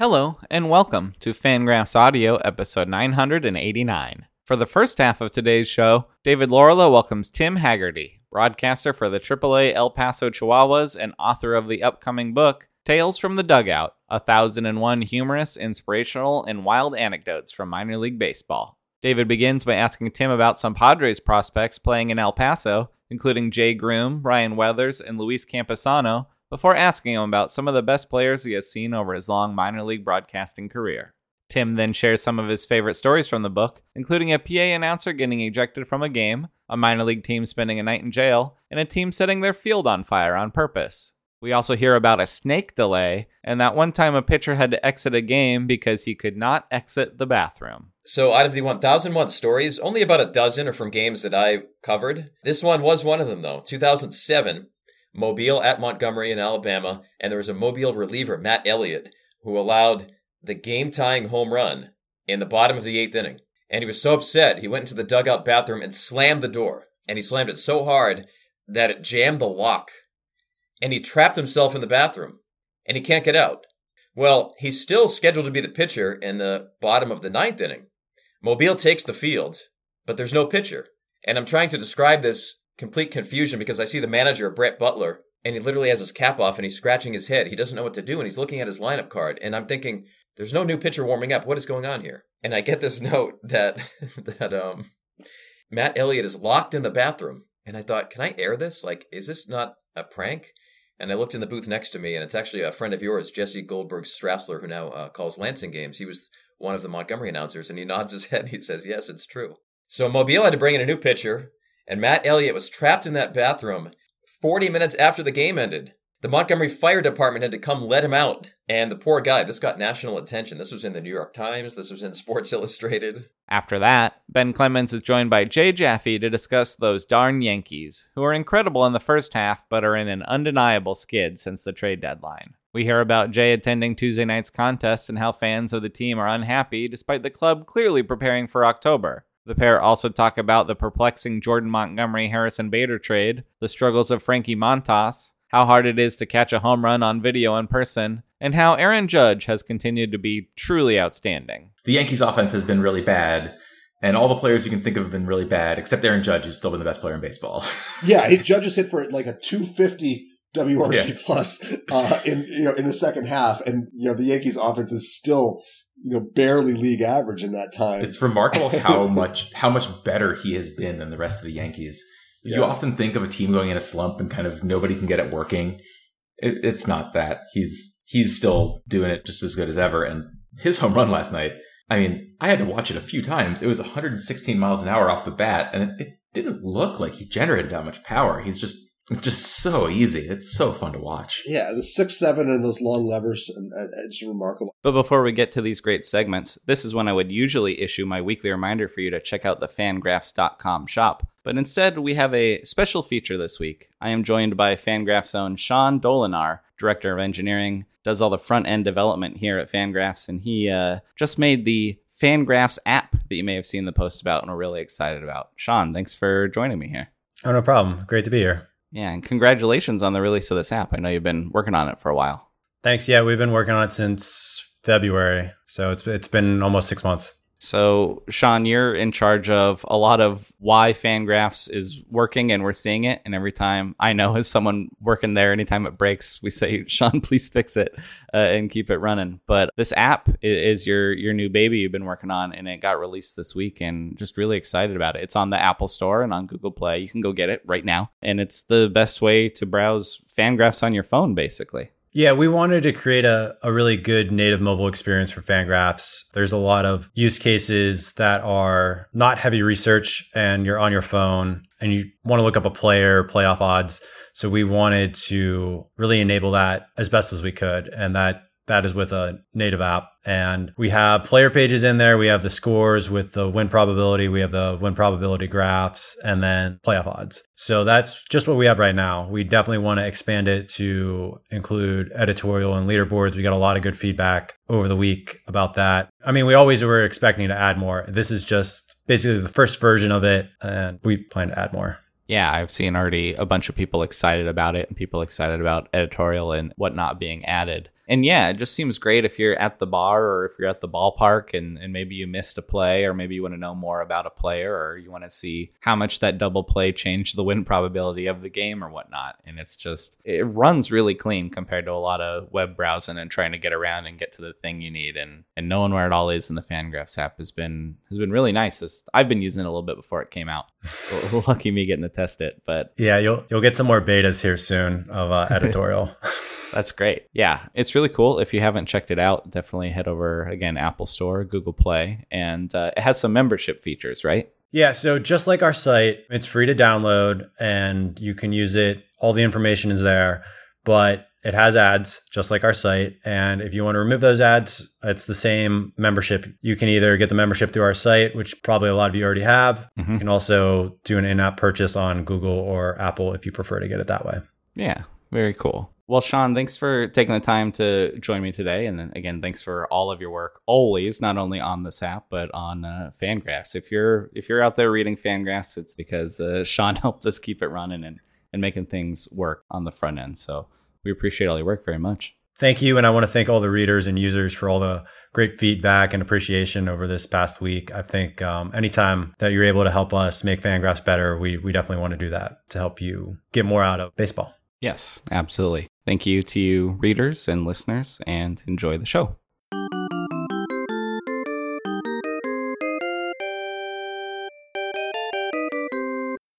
Hello, and welcome to Fangraphs Audio, episode 989. For the first half of today's show, David Laurila welcomes Tim Haggerty, broadcaster for the AAA El Paso Chihuahuas and author of the upcoming book, Tales from the Dugout A Thousand and One Humorous, Inspirational, and Wild Anecdotes from Minor League Baseball. David begins by asking Tim about some Padres prospects playing in El Paso, including Jay Groome, Ryan Weathers, and Luis Campusano, before asking him about some of the best players he has seen over his long minor league broadcasting career. Tim then shares some of his favorite stories from the book, including a PA announcer getting ejected from a game, a minor league team spending a night in jail, and a team setting their field on fire on purpose. We also hear about a snake delay, and that one time a pitcher had to exit a game because he could not exit the bathroom. So, out of the 1001 stories, only about a dozen are from games that I covered. This one was one of them, though. 2007, Mobile at Montgomery in Alabama, and there was a Mobile reliever, Matt Elliott, who allowed the game tying home run in the bottom of the eighth inning. And he was so upset, he went into the dugout bathroom and slammed the door. And he slammed it so hard that it jammed the lock. And he trapped himself in the bathroom. And he can't get out. Well, he's still scheduled to be the pitcher in the bottom of the ninth inning. Mobile takes the field, but there's no pitcher. And I'm trying to describe this complete confusion because I see the manager, Brett Butler, and he literally has his cap off and he's scratching his head. He doesn't know what to do and he's looking at his lineup card. And I'm thinking, there's no new pitcher warming up. What is going on here? And I get this note that that um Matt Elliott is locked in the bathroom. And I thought, can I air this? Like, is this not a prank? And I looked in the booth next to me, and it's actually a friend of yours, Jesse Goldberg Strassler, who now uh, calls Lansing games. He was one of the Montgomery announcers, and he nods his head. And He says, "Yes, it's true." So Mobile had to bring in a new pitcher, and Matt Elliott was trapped in that bathroom 40 minutes after the game ended. The Montgomery Fire Department had to come let him out. And the poor guy, this got national attention. This was in the New York Times, this was in Sports Illustrated. After that, Ben Clemens is joined by Jay Jaffe to discuss those darn Yankees, who are incredible in the first half but are in an undeniable skid since the trade deadline. We hear about Jay attending Tuesday night's contest and how fans of the team are unhappy despite the club clearly preparing for October. The pair also talk about the perplexing Jordan Montgomery Harrison Bader trade, the struggles of Frankie Montas, how hard it is to catch a home run on video in person, and how Aaron Judge has continued to be truly outstanding. The Yankees offense has been really bad, and all the players you can think of have been really bad, except Aaron Judge, who's still been the best player in baseball. yeah, he Judge has hit for like a 250 WRC yeah. plus uh, in you know in the second half, and you know the Yankees offense is still you know barely league average in that time. It's remarkable how much how much better he has been than the rest of the Yankees. You often think of a team going in a slump and kind of nobody can get it working. It, it's not that. He's he's still doing it just as good as ever. And his home run last night, I mean, I had to watch it a few times. It was 116 miles an hour off the bat, and it, it didn't look like he generated that much power. He's just it's just so easy. It's so fun to watch. Yeah, the six seven and those long levers, and, and it's remarkable. But before we get to these great segments, this is when I would usually issue my weekly reminder for you to check out the Fangraphs.com shop. But instead, we have a special feature this week. I am joined by Fangraphs' own Sean Dolinar, director of engineering, does all the front end development here at Fangraphs, and he uh, just made the Fangraphs app that you may have seen the post about and we're really excited about. Sean, thanks for joining me here. Oh, no problem. Great to be here. Yeah, and congratulations on the release of this app. I know you've been working on it for a while. Thanks. Yeah, we've been working on it since February, so it's it's been almost six months. So, Sean, you're in charge of a lot of why Fangraphs is working, and we're seeing it. And every time I know as someone working there, anytime it breaks, we say, "Sean, please fix it uh, and keep it running." But this app is, your your new baby you've been working on, and it got released this week, and just really excited about it. It's on the Apple Store and on Google Play. You can go get it right now, and it's the best way to browse Fangraphs on your phone, basically. Yeah, we wanted to create a, a really good native mobile experience for Fangraphs. There's a lot of use cases that are not heavy research and you're on your phone and you want to look up a player, playoff odds. So we wanted to really enable that as best as we could. And that that is with a native app. And we have player pages in there. We have the scores with the win probability. We have the win probability graphs and then playoff odds. So that's just what we have right now. We definitely want to expand it to include editorial and leaderboards. We got a lot of good feedback over the week about that. I mean, we always were expecting to add more. This is just basically the first version of it, and we plan to add more yeah, I've seen already a bunch of people excited about it and people excited about editorial and whatnot being added. And yeah, it just seems great if you're at the bar or if you're at the ballpark and, and maybe you missed a play or maybe you want to know more about a player or you want to see how much that double play changed the win probability of the game or whatnot. And it's just, it runs really clean compared to a lot of web browsing and trying to get around and get to the thing you need. And, and knowing where it all is in the Fangraphs app has been, has been really nice. It's, I've been using it a little bit before it came out. Lucky me getting to test it, but yeah, you'll, you'll get some more betas here soon of uh, editorial. That's great. Yeah, it's really cool. If you haven't checked it out, definitely head over again, Apple Store, Google Play, and uh, it has some membership features, right? Yeah, so just like our site, it's free to download and you can use it. All the information is there, but it has ads just like our site. And if you want to remove those ads, it's the same membership. You can either get the membership through our site, which probably a lot of you already have. Mm-hmm. You can also do an in app purchase on Google or Apple if you prefer to get it that way. Yeah, very cool. Well, Sean, thanks for taking the time to join me today. And again, thanks for all of your work always, not only on this app, but on uh, Fangraphs. If you're if you're out there reading Fangraphs, it's because uh, Sean helped us keep it running and, and making things work on the front end. So we appreciate all your work very much. Thank you. And I want to thank all the readers and users for all the great feedback and appreciation over this past week. I think um, anytime that you're able to help us make Fangraphs better, we, we definitely want to do that to help you get more out of baseball. Yes, absolutely. Thank you to you, readers and listeners, and enjoy the show.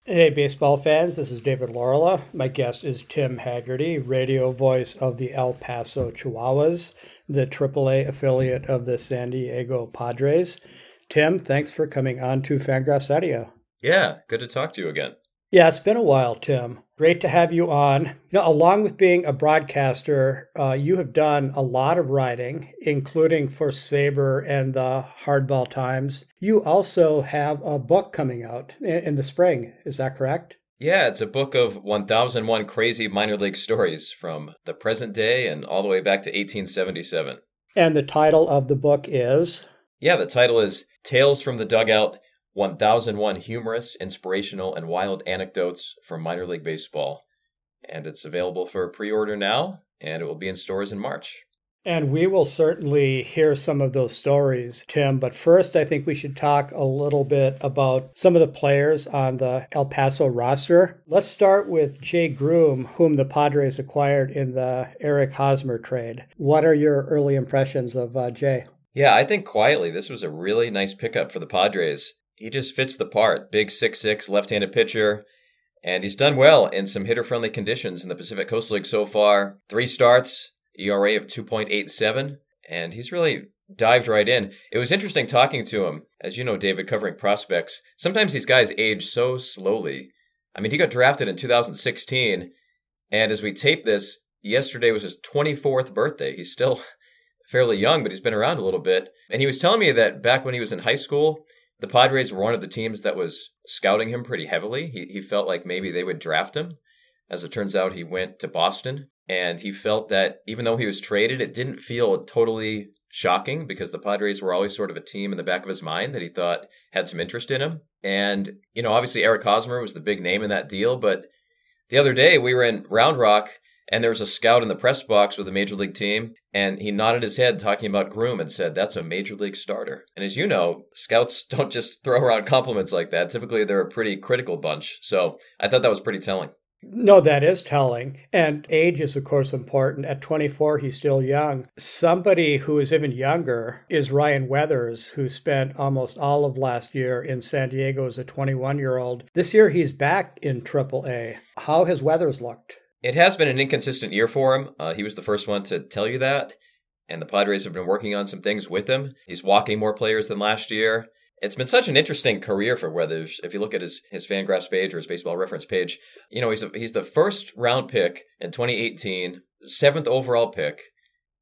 Hey, baseball fans, this is David Laurila. My guest is Tim Haggerty, radio voice of the El Paso Chihuahuas, the AAA affiliate of the San Diego Padres. Tim, thanks for coming on to Fangraphs Audio. Yeah, good to talk to you again. Yeah, it's been a while, Tim. Great to have you on. You know, along with being a broadcaster, uh, you have done a lot of writing, including for SABR and the Hardball Times. You also have a book coming out in the spring. Is that correct? Yeah, it's a book of 1001 crazy minor league stories from the present day and all the way back to 1877. And the title of the book is? Yeah, the title is Tales from the Dugout 1001 humorous, inspirational, and wild anecdotes from minor league baseball. And it's available for pre order now, and it will be in stores in March. And we will certainly hear some of those stories, Tim. But first, I think we should talk a little bit about some of the players on the El Paso roster. Let's start with Jay Groome, whom the Padres acquired in the Eric Hosmer trade. What are your early impressions of uh, Jay? Yeah, I think quietly this was a really nice pickup for the Padres he just fits the part. Big six six left-handed pitcher, and he's done well in some hitter-friendly conditions in the Pacific Coast League so far. Three starts, ERA of 2.87, and he's really dived right in. It was interesting talking to him, as you know, David, covering prospects. Sometimes these guys age so slowly. I mean, he got drafted in 2016, and as we tape this, yesterday was his 24th birthday. He's still fairly young, but he's been around a little bit. And he was telling me that back when he was in high school, the Padres were one of the teams that was scouting him pretty heavily. He, he felt like maybe they would draft him. As it turns out, he went to Boston, and he felt that even though he was traded, it didn't feel totally shocking because the Padres were always sort of a team in the back of his mind that he thought had some interest in him. And, you know, obviously Eric Hosmer was the big name in that deal, but the other day we were in Round Rock and there was a scout in the press box with a major league team, and he nodded his head talking about Groome and said, That's a major league starter. And as you know, scouts don't just throw around compliments like that. Typically, they're a pretty critical bunch. So I thought that was pretty telling. No, that is telling. And age is, of course, important. At 24, he's still young. Somebody who is even younger is Ryan Weathers, who spent almost all of last year in San Diego as a 21 year old. This year, he's back in AAA. How has Weathers looked? It has been an inconsistent year for him. Uh, he was the first one to tell you that. And the Padres have been working on some things with him. He's walking more players than last year. It's been such an interesting career for Weathers. If you look at his, his Fangraphs page or his baseball reference page, you know, he's, a, he's the first round pick in 2018, seventh overall pick.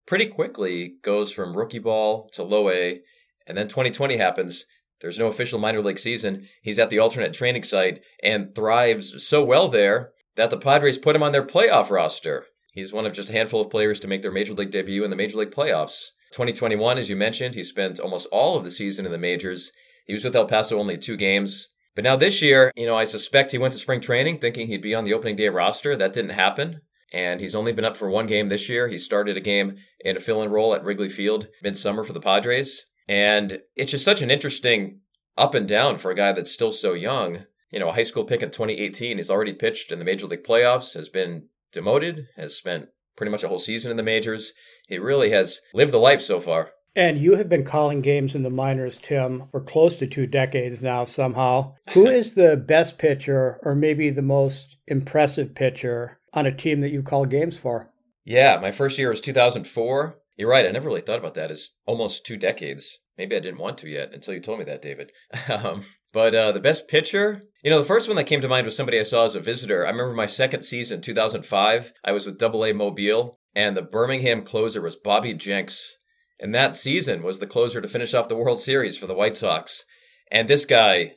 Pretty quickly goes from rookie ball to low A. And then 2020 happens. There's no official minor league season. He's at the alternate training site and thrives so well there that the Padres put him on their playoff roster. He's one of just a handful of players to make their major league debut in the major league playoffs. 2021, as you mentioned, he spent almost all of the season in the majors. He was with El Paso only two games. But now this year, you know, I suspect he went to spring training thinking he'd be on the opening day roster. That didn't happen. and he's only been up for one game this year. He started a game in a fill in role at Wrigley Field midsummer for the Padres. And it's just such an interesting up and down for a guy that's still so young. You know, a high school pick in 2018, he's already pitched in the major league playoffs, has been demoted, has spent pretty much a whole season in the majors. He really has lived the life so far. And you have been calling games in the minors, Tim, for close to two decades now, somehow. Who is the best pitcher, or maybe the most impressive pitcher on a team that you call games for? Yeah, my first year was 2004. You're right. I never really thought about that as almost two decades. Maybe I didn't want to yet until you told me that, David. um, but uh, the best pitcher, you know, the first one that came to mind was somebody I saw as a visitor. I remember my second season, 2005. I was with Double A Mobile, and the Birmingham closer was Bobby Jenks and that season was the closer to finish off the World Series for the White Sox. And this guy,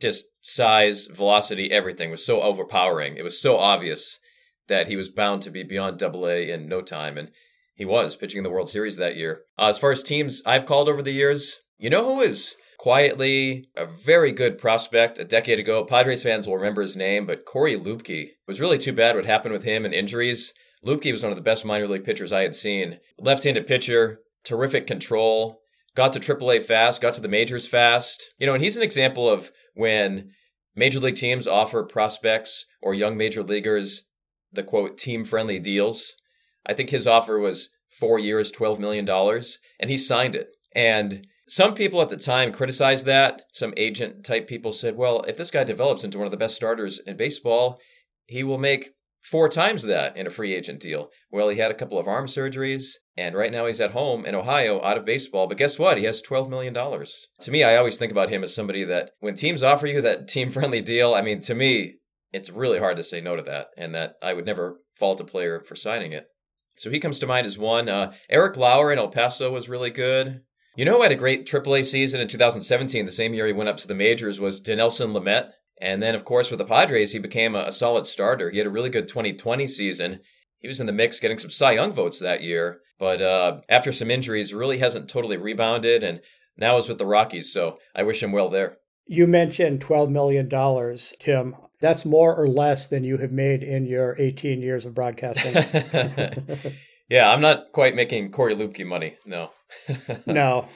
just size, velocity, everything was so overpowering. It was so obvious that he was bound to be beyond double A in no time. And he was pitching in the World Series that year. Uh, as far as teams I've called over the years, you know who is quietly a very good prospect a decade ago? Padres fans will remember his name, but Corey Luebke. It was really too bad what happened with him and injuries. Luebke was one of the best minor league pitchers I had seen. Left handed pitcher, terrific control, got to AAA fast, got to the majors fast. You know, and he's an example of when major league teams offer prospects or young major leaguers the quote team friendly deals. I think his offer was four years, $12 million, and he signed it. And some people at the time criticized that. Some agent type people said, well, if this guy develops into one of the best starters in baseball, he will make four times that in a free agent deal. Well, he had a couple of arm surgeries, and right now he's at home in Ohio out of baseball. But guess what? He has $12 million. To me, I always think about him as somebody that when teams offer you that team friendly deal, I mean, to me, it's really hard to say no to that, and that I would never fault a player for signing it. So he comes to mind as one. Uh, Eric Lauer in El Paso was really good. You know who had a great AAA season in 2017, the same year he went up to the majors, was Dinelson Lamet. And then, of course, with the Padres, he became a, a, solid starter. He had a really good 2020 season. He was in the mix getting some Cy Young votes that year, but uh, after some injuries, really hasn't totally rebounded and now is with the Rockies. So I wish him well there. You mentioned $12 million, Tim. That's more or less than you have made in your 18 years of broadcasting. yeah, I'm not quite making Corey Luebke money. No. No.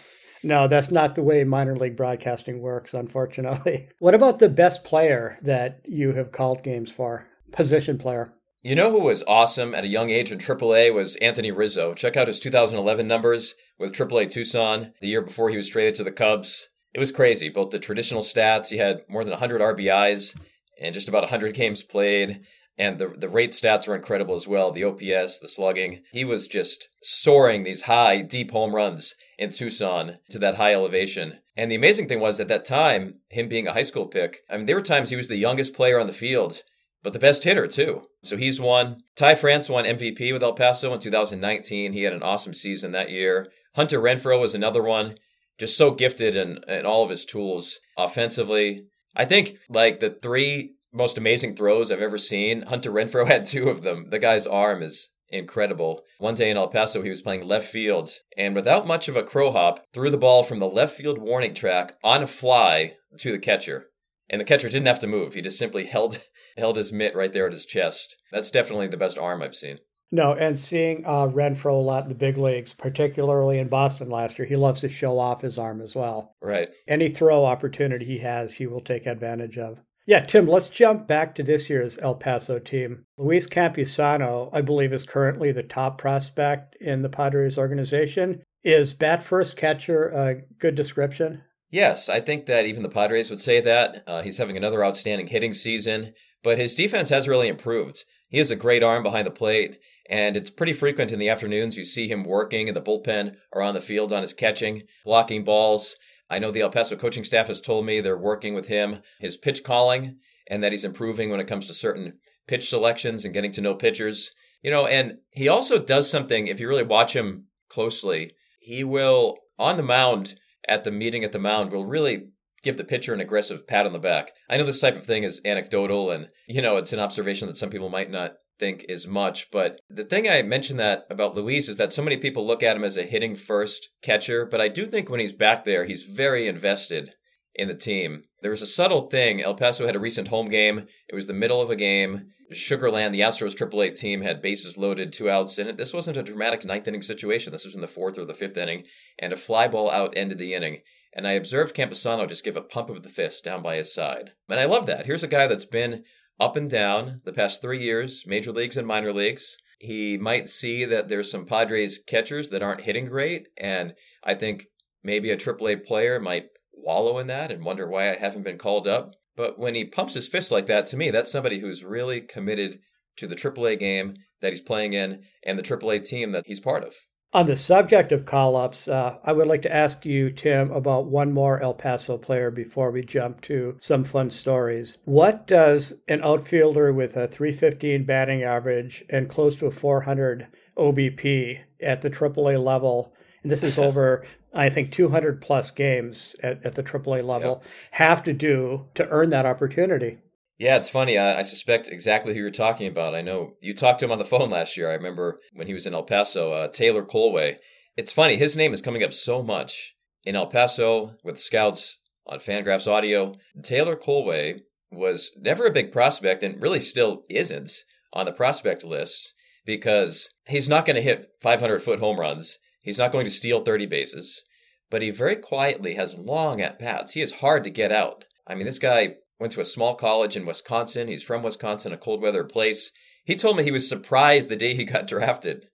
No, that's not the way minor league broadcasting works, unfortunately. What about the best player that you have called games for? Position player. You know who was awesome at a young age in AAA was Anthony Rizzo. Check out his 2011 numbers with AAA Tucson the year before he was traded to the Cubs. It was crazy. Both the traditional stats, he had more than 100 RBIs and just about 100 games played. And the, the rate stats were incredible as well the OPS, the slugging. He was just soaring these high, deep home runs in Tucson to that high elevation. And the amazing thing was at that time, him being a high school pick, I mean, there were times he was the youngest player on the field, but the best hitter too. So he's won. Ty France won MVP with El Paso in 2019. He had an awesome season that year. Hunter Renfroe was another one, just so gifted in, in all of his tools offensively. I think like the three most amazing throws I've ever seen. Hunter Renfroe had two of them. The guy's arm is incredible. One day in El Paso, he was playing left field and without much of a crow hop, threw the ball from the left field warning track on a fly to the catcher. And the catcher didn't have to move. He just simply held held his mitt right there at his chest. That's definitely the best arm I've seen. No, and seeing uh, Renfroe a lot in the big leagues, particularly in Boston last year, he loves to show off his arm as well. Right. Any throw opportunity he has, he will take advantage of. Yeah, Tim, let's jump back to this year's El Paso team. Luis Campusano, I believe, is currently the top prospect in the Padres organization. Is bat first catcher a good description? Yes, I think that even the Padres would say that. Uh, he's having another outstanding hitting season, but his defense has really improved. He has a great arm behind the plate, and it's pretty frequent in the afternoons you see him working in the bullpen or on the field on his catching, blocking balls. I know the El Paso coaching staff has told me they're working with him, his pitch calling, and that he's improving when it comes to certain pitch selections and getting to know pitchers. You know, and he also does something, if you really watch him closely, he will, on the mound, at the meeting at the mound, will really give the pitcher an aggressive pat on the back. I know this type of thing is anecdotal and, you know, it's an observation that some people might not think is much. But the thing I mentioned that about Luis is that so many people look at him as a hitting first catcher. But I do think when he's back there, he's very invested in the team. There was a subtle thing. El Paso had a recent home game. It was the middle of a game. Sugarland, the Astros AAA team, had bases loaded, two outs in it. This wasn't a dramatic ninth inning situation. This was in the fourth or the fifth inning, and a fly ball out ended the inning. And I observed Campusano just give a pump of the fist down by his side. And I love that. Here's a guy that's been up and down the past three years, major leagues and minor leagues. He might see that there's some Padres catchers that aren't hitting great, and I think maybe a AAA player might wallow in that and wonder why I haven't been called up. But when he pumps his fist like that, to me, that's somebody who's really committed to the AAA game that he's playing in and the AAA team that he's part of. On the subject of call ups, uh, I would like to ask you, Tim, about one more El Paso player before we jump to some fun stories. What does an outfielder with a 315 batting average and close to a 400 OBP at the AAA level, and this is over I think 200 plus games at, at the AAA level yep. have to do to earn that opportunity. Yeah, it's funny. I, I, suspect exactly who you're talking about. I know you talked to him on the phone last year. I remember when he was in El Paso, uh, Taylor Kohlwey. It's funny. His name is coming up so much in El Paso with scouts on Fangraphs Audio. Taylor Kohlwey was never a big prospect and really still isn't on the prospect list because he's not going to hit 500 foot home runs. He's not going to steal 30 bases, but he very quietly has long at bats. He is hard to get out. I mean, this guy went to a small college in Wisconsin. He's from Wisconsin, a cold weather place. He told me he was surprised the day he got drafted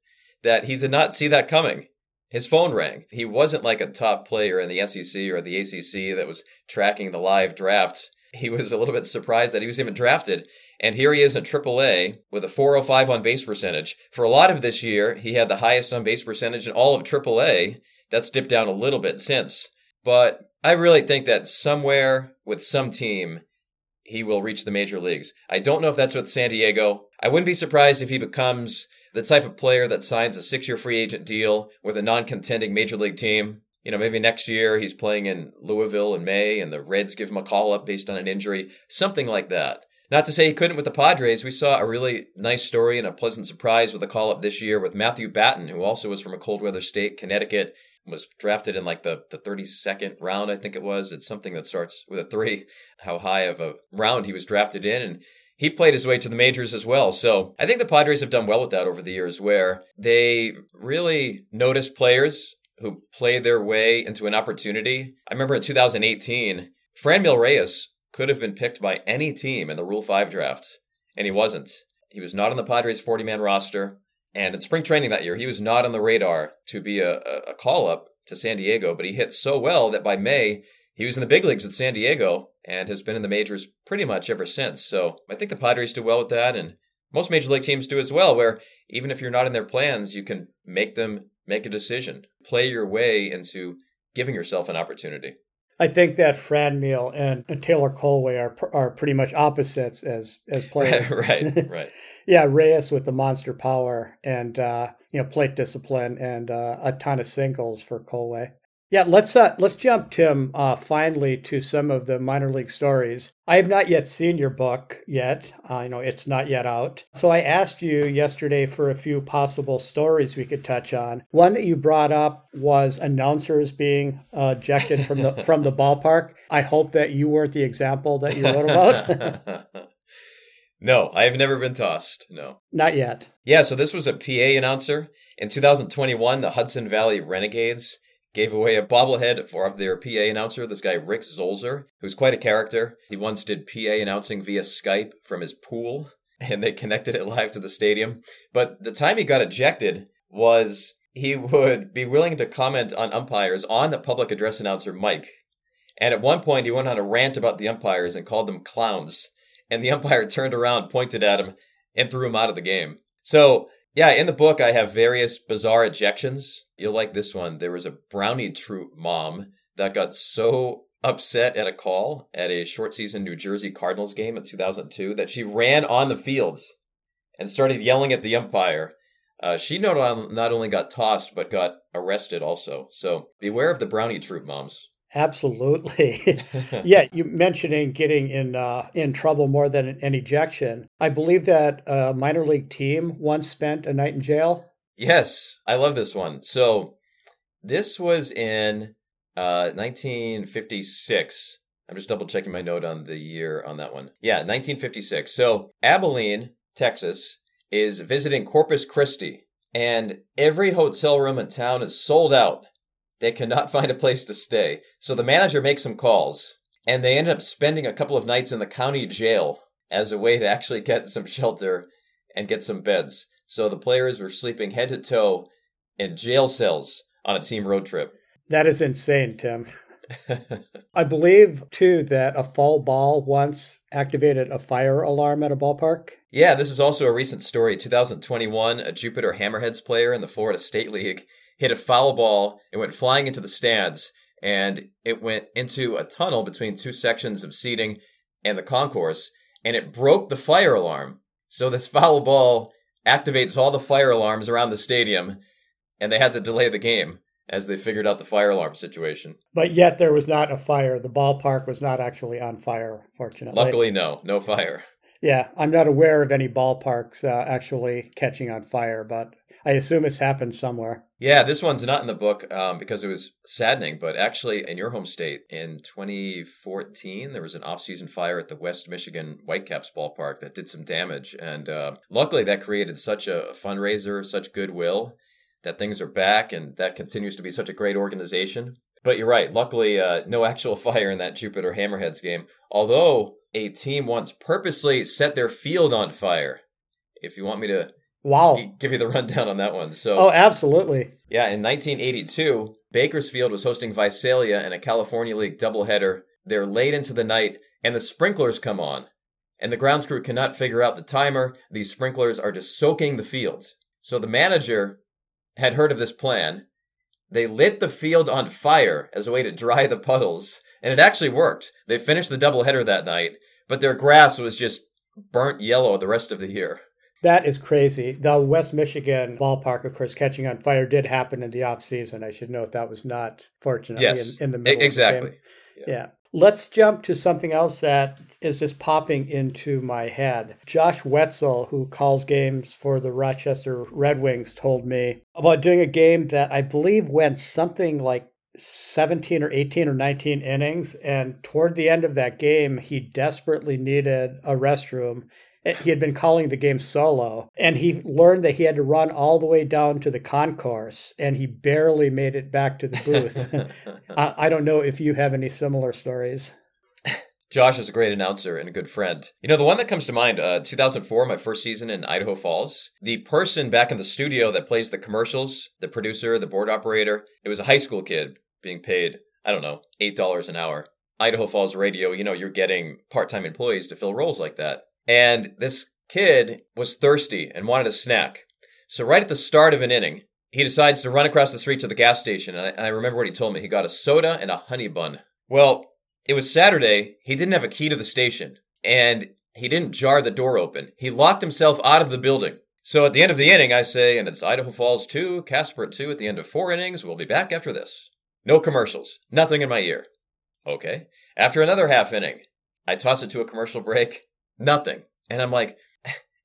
that he did not see that coming. His phone rang. He wasn't like a top player in the SEC or the ACC that was tracking the live drafts. He was a little bit surprised that he was even drafted. And here he is in AAA with a 405 on base percentage. For a lot of this year, he had the highest on base percentage in all of AAA. That's dipped down a little bit since. But I really think that somewhere with some team, he will reach the major leagues. I don't know if that's with San Diego. I wouldn't be surprised if he becomes the type of player that signs a six year free agent deal with a non contending major league team. You know, maybe next year he's playing in Louisville in May and the Reds give him a call up based on an injury, something like that. Not to say he couldn't with the Padres. We saw a really nice story and a pleasant surprise with a call up this year with Matthew Batten, who also was from a cold weather state, Connecticut, was drafted in like the, the 32nd round, I think it was. It's something that starts with a three, how high of a round he was drafted in. And he played his way to the majors as well. So I think the Padres have done well with that over the years, where they really notice players who play their way into an opportunity. I remember in 2018, Franmil Reyes could have been picked by any team in the Rule 5 draft, and he wasn't. He was not on the Padres 40 man roster. And in spring training that year, he was not on the radar to be a, a call up to San Diego, but he hit so well that by May, he was in the big leagues with San Diego and has been in the majors pretty much ever since. So I think the Padres do well with that, and most major league teams do as well, where even if you're not in their plans, you can make them make a decision, play your way into giving yourself an opportunity. I think that Franmil and, and Taylor Kohlwey are are pretty much opposites as as players. right, right. yeah, Reyes with the monster power and uh, you know plate discipline and uh, a ton of singles for Kohlwey. Yeah, let's uh, let's jump, Tim, uh, finally to some of the minor league stories. I have not yet seen your book yet. I uh, know it's not yet out. So I asked you yesterday for a few possible stories we could touch on. One that you brought up was announcers being uh, ejected from the from the ballpark. I hope that you weren't the example that you wrote about. no, I have never been tossed. No, not yet. Yeah, so this was a PA announcer in 2021. The Hudson Valley Renegades gave away a bobblehead for their PA announcer, this guy Rick Zolzer, who's quite a character. He once did PA announcing via Skype from his pool, and they connected it live to the stadium. But the time he got ejected was he would be willing to comment on umpires on the public address announcer mic. And at one point, he went on a rant about the umpires and called them clowns. And the umpire turned around, pointed at him, and threw him out of the game. So yeah, in the book, I have various bizarre ejections. You'll like this one. There was a brownie troop mom that got so upset at a call at a short season New Jersey Cardinals game in 2002 that she ran on the field and started yelling at the umpire. Uh, she not, not only got tossed, but got arrested also. So beware of the brownie troop moms. Absolutely. yeah, you mentioning getting in uh, in trouble more than an ejection. I believe that a minor league team once spent a night in jail. Yes, I love this one. So this was in uh, 1956. I'm just double checking my note on the year on that one. Yeah, 1956. So Abilene, Texas, is visiting Corpus Christi, and every hotel room in town is sold out. They cannot find a place to stay. So the manager makes some calls, and they end up spending a couple of nights in the county jail as a way to actually get some shelter and get some beds. So the players were sleeping head to toe in jail cells on a team road trip. That is insane, Tim. I believe too that a foul ball once activated a fire alarm at a ballpark. Yeah, this is also a recent story. 2021, a Jupiter Hammerheads player in the Florida State League hit a foul ball. It went flying into the stands and it went into a tunnel between two sections of seating and the concourse and it broke the fire alarm. So this foul ball activates all the fire alarms around the stadium and they had to delay the game as they figured out the fire alarm situation. But yet there was not a fire. The ballpark was not actually on fire, fortunately. Luckily, no, no fire. Yeah, I'm not aware of any ballparks uh, actually catching on fire, but I assume it's happened somewhere. Yeah, this one's not in the book um, because it was saddening, but actually, in your home state, in 2014, there was an off-season fire at the West Michigan Whitecaps ballpark that did some damage, and uh, luckily, that created such a fundraiser, such goodwill that things are back, and that continues to be such a great organization. But you're right. Luckily, uh, no actual fire in that Jupiter Hammerheads game. Although a team once purposely set their field on fire. If you want me to wow g- give you the rundown on that one, so oh, absolutely. Yeah, in 1982, Bakersfield was hosting Visalia in a California League doubleheader. They're late into the night, and the sprinklers come on, and the grounds crew cannot figure out the timer. These sprinklers are just soaking the field. So the manager had heard of this plan. They lit the field on fire as a way to dry the puddles, and it actually worked. They finished the doubleheader that night, but their grass was just burnt yellow the rest of the year. That is crazy. The West Michigan ballpark, of course, catching on fire did happen in the off season. I should note that was not fortunately yes, in, in the middle. Exactly. The yeah. yeah. Let's jump to something else that is just popping into my head. Josh Whetzel, who calls games for the Rochester Red Wings, told me about doing a game that I believe went something like 17 or 18 or 19 innings. And toward the end of that game, he desperately needed a restroom. He had been calling the game solo, and he learned that he had to run all the way down to the concourse, and he barely made it back to the booth. I, I don't know if you have any similar stories. Josh is a great announcer and a good friend. You know, the one that comes to mind, uh, 2004, my first season in Idaho Falls. The person back in the studio that plays the commercials, the producer, the board operator, it was a high school kid being paid, I don't know, $8 an hour. Idaho Falls radio, you know, you're getting part time employees to fill roles like that. And this kid was thirsty and wanted a snack. So, right at the start of an inning, he decides to run across the street to the gas station. And I, and I remember what he told me. He got a soda and a honey bun. Well, it was Saturday. He didn't have a key to the station. And he didn't jar the door open. He locked himself out of the building. So at the end of the inning, I say, and it's Idaho Falls 2, Casper 2 at the end of four innings. We'll be back after this. No commercials. Nothing in my ear. Okay. After another half inning, I toss it to a commercial break. Nothing. And I'm like,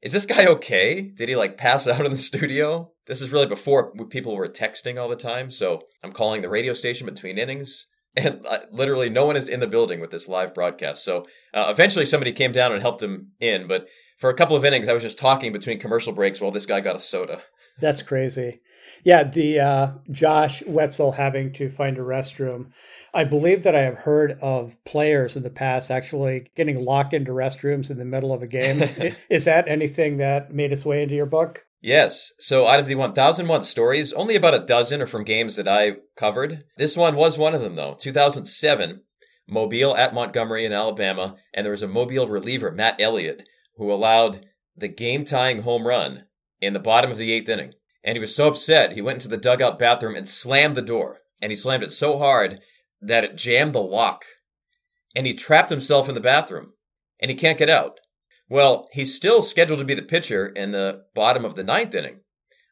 is this guy okay? Did he like pass out in the studio? This is really before people were texting all the time. So I'm calling the radio station between innings. And uh, literally, no one is in the building with this live broadcast. So uh, eventually, somebody came down and helped him in. But for a couple of innings, I was just talking between commercial breaks while this guy got a soda. That's crazy. Yeah, the uh, Josh Whetzel having to find a restroom. I believe that I have heard of players in the past actually getting locked into restrooms in the middle of a game. Is that anything that made its way into your book? Yes. So out of the 1001 stories, only about a dozen are from games that I covered. This one was one of them, though. 2007, Mobile at Montgomery in Alabama, and there was a Mobile reliever, Matt Elliott, who allowed the game tying home run in the bottom of the eighth inning. And he was so upset, he went into the dugout bathroom and slammed the door. And he slammed it so hard that it jammed the lock. And he trapped himself in the bathroom. And he can't get out. Well, he's still scheduled to be the pitcher in the bottom of the ninth inning.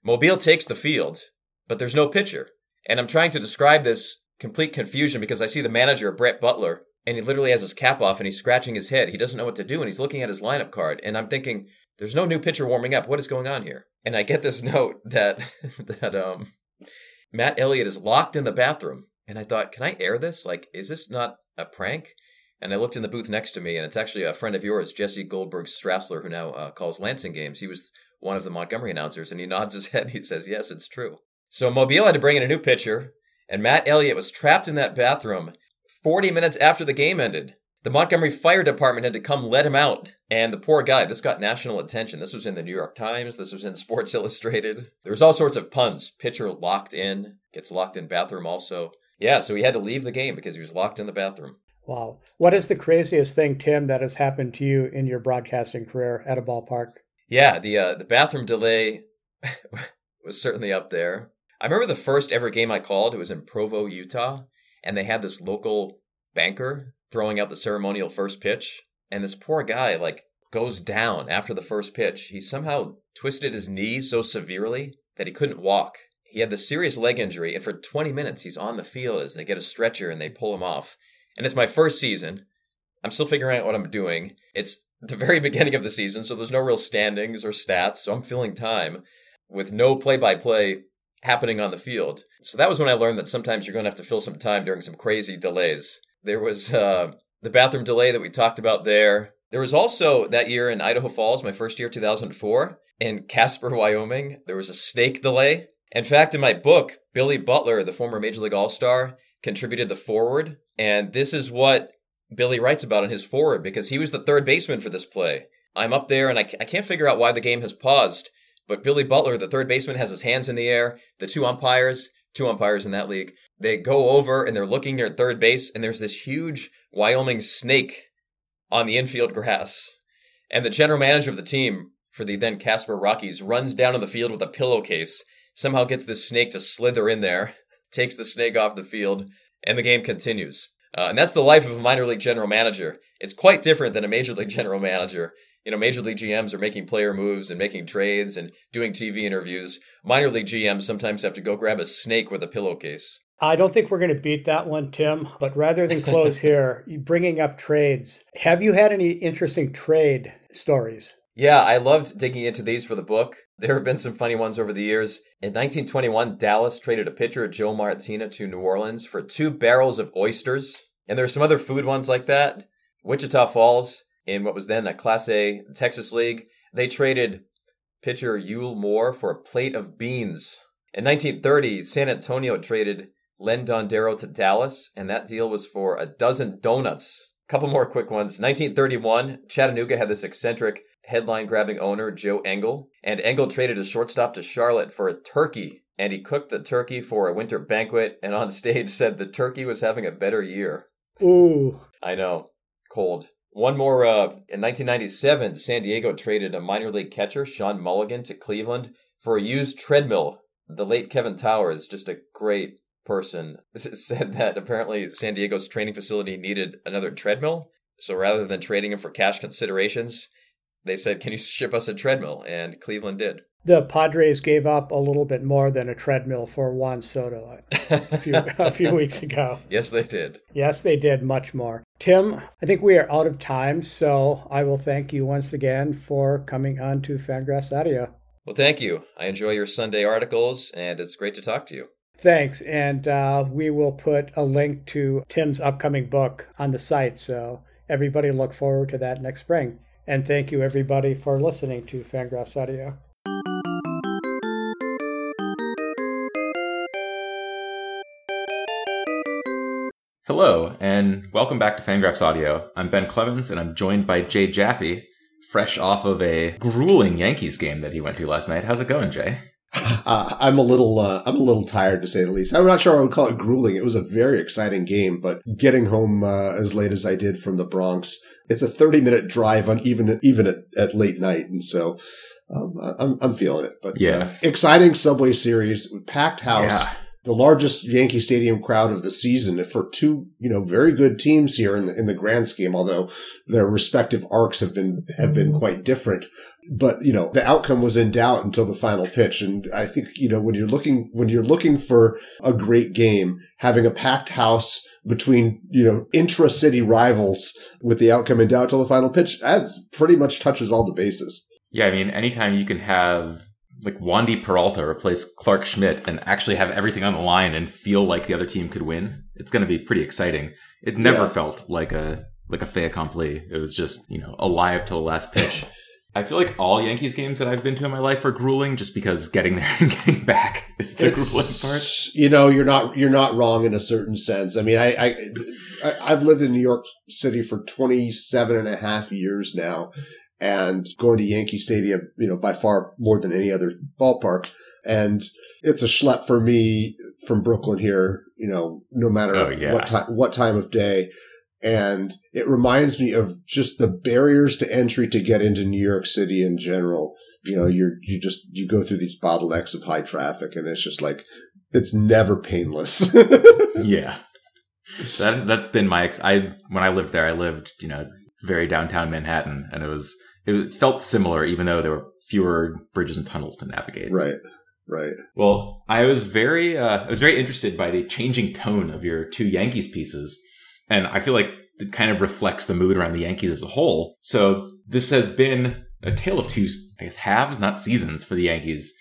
Mobile takes the field, but there's no pitcher. And I'm trying to describe this complete confusion because I see the manager, Brett Butler, and he literally has his cap off and he's scratching his head. He doesn't know what to do and he's looking at his lineup card. And I'm thinking, there's no new pitcher warming up. What is going on here? And I get this note that that um Matt Elliott is locked in the bathroom. And I thought, can I air this? Like, is this not a prank? And I looked in the booth next to me, and it's actually a friend of yours, Jesse Goldberg Strassler, who now uh, calls Lansing games. He was one of the Montgomery announcers, and he nods his head. He says, Yes, it's true. So Mobile had to bring in a new pitcher, and Matt Elliott was trapped in that bathroom 40 minutes after the game ended. The Montgomery Fire Department had to come let him out. And the poor guy, this got national attention. This was in the New York Times. This was in Sports Illustrated. There was all sorts of puns. Pitcher locked in, gets locked in bathroom also. Yeah, so he had to leave the game because he was locked in the bathroom. Wow. What is the craziest thing, Tim, that has happened to you in your broadcasting career at a ballpark? Yeah, the uh, the bathroom delay was certainly up there. I remember the first ever game I called. It was in Provo, Utah, and they had this local banker throwing out the ceremonial first pitch, and this poor guy like goes down after the first pitch. He somehow twisted his knee so severely that he couldn't walk. He had the serious leg injury, and for 20 minutes he's on the field as they get a stretcher and they pull him off. And it's my first season. I'm still figuring out what I'm doing. It's the very beginning of the season, so there's no real standings or stats, so I'm filling time with no play by play happening on the field. So that was when I learned that sometimes you're going to have to fill some time during some crazy delays. There was uh, the bathroom delay that we talked about there. There was also that year in Idaho Falls, my first year, 2004, in Casper, Wyoming, there was a snake delay. In fact, in my book, Billy Butler, the former Major League All Star, contributed the foreword. And this is what Billy writes about in his foreword because he was the third baseman for this play. I'm up there and I, I can't figure out why the game has paused. But Billy Butler, the third baseman, has his hands in the air. The two umpires, two umpires in that league, they go over and they're looking near third base, and there's this huge Wyoming snake on the infield grass. And the general manager of the team for the then Casper Rockies runs down on the field with a pillowcase, somehow gets this snake to slither in there, takes the snake off the field, and the game continues. Uh, and that's the life of a minor league general manager. It's quite different than a major league general manager. You know, major league GMs are making player moves and making trades and doing TV interviews. Minor league GMs sometimes have to go grab a snake with a pillowcase. I don't think we're going to beat that one, Tim. But rather than close here, bringing up trades, have you had any interesting trade stories? Yeah, I loved digging into these for the book. There have been some funny ones over the years. In 1921, Dallas traded a pitcher, Joe Martina, to New Orleans for two barrels of oysters. And there are some other food ones like that. Wichita Falls, in what was then a Class A Texas League, they traded pitcher Yule Moore for a plate of beans. In 1930, San Antonio traded Len Dondero to Dallas, and that deal was for a dozen donuts. A couple more quick ones. 1931, Chattanooga had this eccentric headline grabbing owner, Joe Engel, and Engel traded a shortstop to Charlotte for a turkey. And he cooked the turkey for a winter banquet, and on stage said the turkey was having a better year. Ooh. I know. Cold. One more. Uh, in 1997, San Diego traded a minor league catcher, Sean Mulligan, to Cleveland for a used treadmill. The late Kevin Towers, just a great person, said that apparently San Diego's training facility needed another treadmill. So rather than trading him for cash considerations, they said, Can you ship us a treadmill? And Cleveland did. The Padres gave up a little bit more than a treadmill for Juan Soto a few, a few weeks ago. Yes, they did. Yes, they did much more. Tim, I think we are out of time, so I will thank you once again for coming on to Fangraphs Audio. Well, thank you. I enjoy your Sunday articles, and it's great to talk to you. Thanks. And uh, we will put a link to Tim's upcoming book on the site. So everybody look forward to that next spring. And thank you, everybody, for listening to Fangraphs Audio. Hello, and welcome back to Fangraphs Audio. I'm Ben Clemens, and I'm joined by Jay Jaffe, fresh off of a grueling Yankees game that he went to last night. How's it going, Jay? Uh, I'm a little, uh, I'm a little tired to say the least. I'm not sure I would call it grueling. It was a very exciting game, but getting home uh, as late as I did from the Bronx, it's a 30 minute drive on even even at, at late night, and so um, I'm I'm feeling it. But Yeah. uh, exciting Subway Series, packed house. Yeah. The largest Yankee Stadium crowd of the season for two, you know, very good teams here in the in the grand scheme. Although their respective arcs have been have been quite different, but you know the outcome was in doubt until the final pitch. And I think you know when you're looking when you're looking for a great game, having a packed house between you know intra city rivals with the outcome in doubt till the final pitch, that's pretty much touches all the bases. Yeah, I mean, anytime you can have like Wandy Peralta replace Clarke Schmidt and actually have everything on the line and feel like the other team could win, it's going to be pretty exciting. It never Yeah. felt like a like a fait accompli. It was just, you know, alive till the last pitch. I feel like all Yankees games that I've been to in my life are grueling just because getting there and getting back is the It's- grueling part. You know, you're not you're not wrong in a certain sense. I mean, I, I I've lived in New York City for 27 and a half years now, and going to Yankee Stadium, you know, by far more than any other ballpark, and it's a schlep for me from Brooklyn here. You know, no matter Oh, yeah. what time what time of day. And it reminds me of just the barriers to entry to get into New York City in general. You know, you're, you just, you go through these bottlenecks of high traffic and it's just like, it's never painless. Yeah. That that's been my ex I when I lived there, I lived, you know, very downtown Manhattan and it was it felt similar even though there were fewer bridges and tunnels to navigate. right. Right. Well, I was very uh, I was very interested by the changing tone of your two Yankees pieces, and I feel like it kind of reflects the mood around the Yankees as a whole. So this has been a tale of two, I guess, halves, not seasons for the Yankees.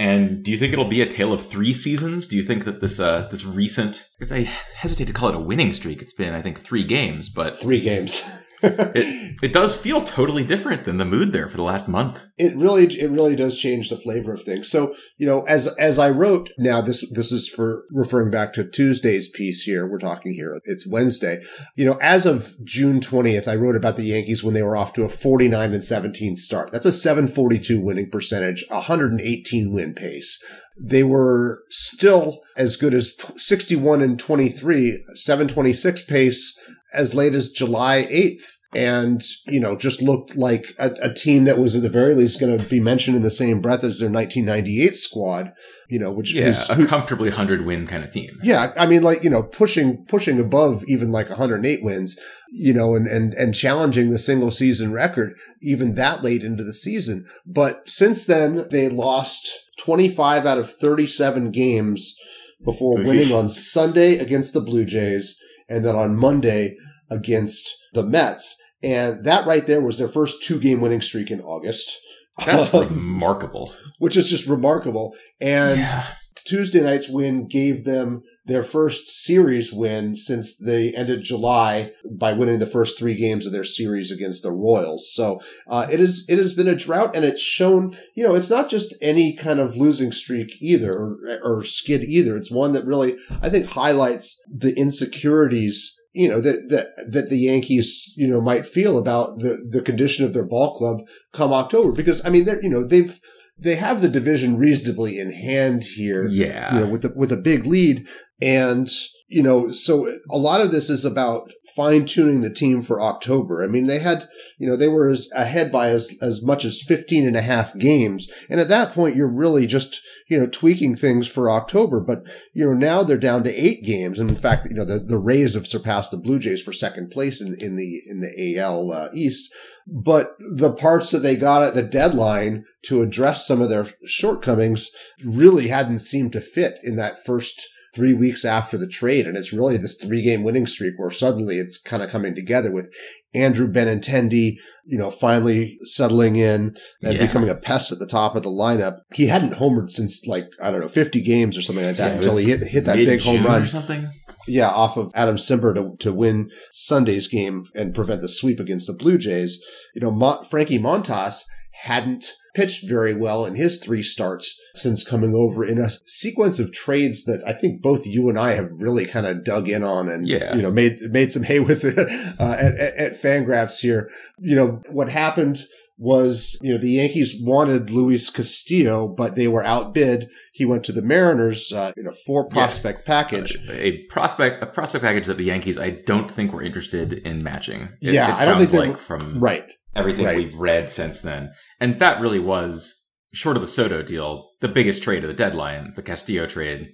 And do you think it'll be a tale of three seasons? Do you think that this uh, this recent I hesitate to call it a winning streak. It's been I think three games, but Three games. it it does feel totally different than the mood there for the last month. it really it really does change the flavor of things. So you know as as i wrote now this this is for referring back to tuesday's piece here we're talking here it's wednesday. You know as of june 20th i wrote about the yankees when they were off to a 49 and 17 start. That's a 742 winning percentage 118 win pace. They were still as good as 61 and 23 726 pace as late as July 8th. And, you know, just looked like a, a team that was at the very least going to be mentioned in the same breath as their 1998 squad, you know, which Yeah, who's- a comfortably hundred win kind of team. yeah, I mean, like you know, pushing pushing above even like 108 wins, you know, and and and challenging the single season record even that late into the season. But since then, they lost 25 out of 37 games before winning on Sunday against the Blue Jays, and then on Monday against the Mets. And that right there was their first two game winning streak in August. That's um, remarkable. which is just remarkable. And Yeah. Tuesday night's win gave them their first series win since they ended July by winning the first three games of their series against the Royals. So uh, it is it has been a drought, and it's shown. You know, it's not just any kind of losing streak either, or, or skid either. It's one that really I think highlights the insecurities. You know that that that the Yankees you know might feel about the the condition of their ball club come October because I mean they're you know they've they have the division reasonably in hand here Yeah. you know, with the, with a big lead. And, you know, so a lot of this is about fine tuning the team for October. I mean, they had, you know, they were as ahead by as, as much as 15 and a half games. And at that point, you're really just, you know, tweaking things for October. But, you know, now they're down to eight games. And in fact, you know, the, the Rays have surpassed the Blue Jays for second place in, in the, in the AL uh, East. But the parts that they got at the deadline to address some of their shortcomings really hadn't seemed to fit in that first three weeks after the trade. And it's really this three game winning streak where suddenly it's kind of coming together with Andrew Benintendi, you know, finally settling in and Yeah. becoming a pest at the top of the lineup. He hadn't homered since like, I don't know, 50 games or something like that Yeah, until he hit, hit that big home run. or something. Yeah, off of Adam Cimber to, to win Sunday's game and prevent the sweep against the Blue Jays. You know, Frankie Montas hadn't pitched very well in his three starts since coming over in a sequence of trades that I think both you and I have really kind of dug in on and, Yeah. you know, made, made some hay with it uh, at, at, at Fangraphs here. You know, what happened was, you know, the Yankees wanted Luis Castillo, but they were outbid. He went to the Mariners uh, in a four prospect package. A prospect, a prospect package that the Yankees, I don't think were interested in matching. It, Yeah, it I don't think like were- from Right. everything right. we've read since then, and that really was short of the Soto deal, the biggest trade of the deadline, the Castillo trade.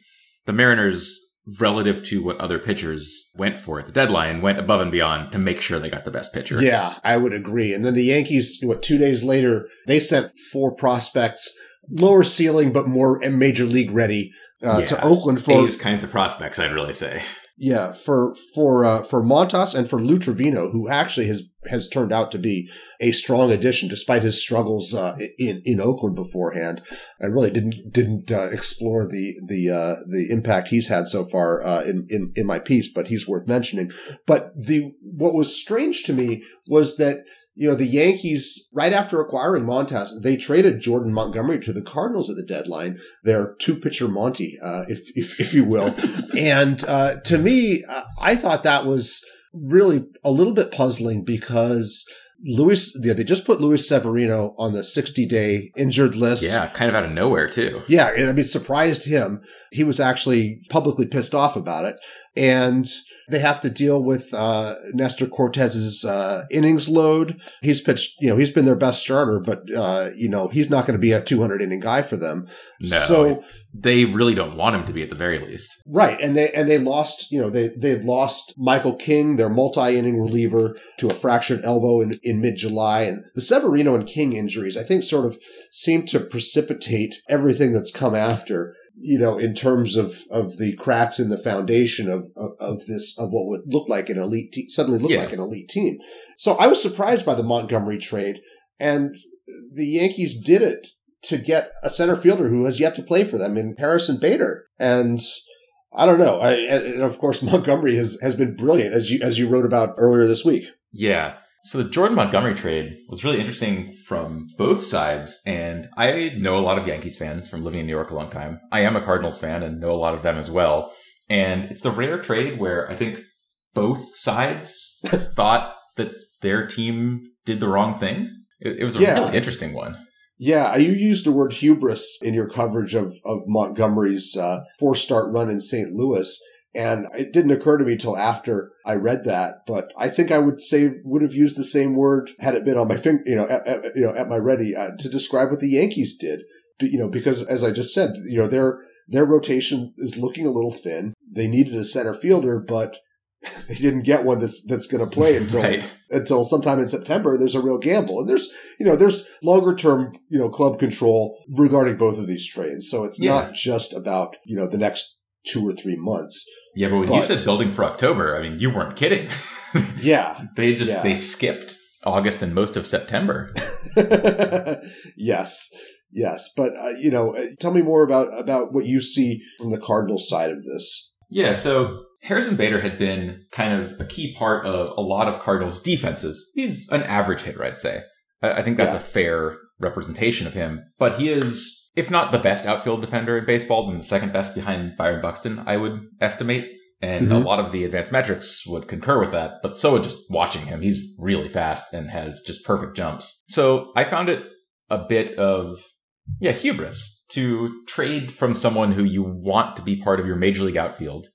The Mariners, relative to what other pitchers went for at the deadline, went above and beyond to make sure they got the best pitcher. Yeah, I would agree. And then the Yankees, what, two days later, they sent four prospects, lower ceiling, but more major league ready, uh, to Oakland for, These kinds of prospects, I'd really say. Yeah, for for uh, for Montas and for Lou Trivino, who actually has has turned out to be a strong addition despite his struggles uh, in in Oakland beforehand. I really didn't didn't uh, explore the the uh, the impact he's had so far uh, in, in in my piece, but he's worth mentioning. But the what was strange to me was that you know, the Yankees, right after acquiring Montas, they traded Jordan Montgomery to the Cardinals at the deadline. Their two pitcher Monty, uh, if, if, if you will. and, uh, to me, uh, I thought that was really a little bit puzzling because Luis, yeah, they just put Luis Severino on the 60 day injured list. Yeah, kind of out of nowhere, too. Yeah. I mean, surprised him. He was actually publicly pissed off about it. And, they have to deal with uh, Nestor Cortes's uh, innings load. He's pitched, you know, he's been their best starter, but uh, you know, he's not going to be a 200 inning guy for them. No, so they really don't want him to be at the very least. Right, and they and they lost, you know, they they had lost Michael King, their multi inning reliever, to a fractured elbow in in mid July, and the Severino and King injuries, I think, sort of seem to precipitate everything that's come after you know, in terms of, of the cracks in the foundation of, of, of this, of what would look like an elite team, suddenly look yeah. like an elite team. So I was surprised by the Montgomery trade and the Yankees did it to get a center fielder who has yet to play for them in Harrison Bader. And I don't know. I, and of course, Montgomery has, has been brilliant as you, as you wrote about earlier this week. Yeah. So the Jordan Montgomery trade was really interesting from both sides. And I know a lot of Yankees fans from living in New York a long time. I am a Cardinals fan and know a lot of them as well. And it's the rare trade where I think both sides thought that their team did the wrong thing. It, it was a yeah. really interesting one. Yeah, you used the word hubris in your coverage of, of Montgomery's uh, four start run in St. Louis. And it didn't occur to me till after I read that, but I think I would say would have used the same word had it been on my finger, you know, at, at, you know, at my ready uh, to describe what the Yankees did. But, you know, because as I just said, you know, their their rotation is looking a little thin. They needed a center fielder, but they didn't get one that's that's going to play until right. until sometime in September. There's a real gamble, and there's you know there's longer term you know club control regarding both of these trades. So it's yeah. not just about you know the next two or three months. Yeah, but when but, you said building for October, I mean, you weren't kidding. yeah. they just, yeah. they skipped August and most of September. yes. Yes. But, uh, you know, uh, tell me more about, about what you see from the Cardinals side of this. Yeah. So Harrison Bader had been kind of a key part of a lot of Cardinals defenses. He's an average hitter, I'd say. I think that's yeah. a fair representation of him, but he is if not the best outfield defender in baseball, then the second best behind Byron Buxton, I would estimate. And mm-hmm. a lot of the advanced metrics would concur with that. But so would just watching him. He's really fast and has just perfect jumps. So I found it a bit of, yeah, hubris to trade from someone who you want to be part of your major league outfield,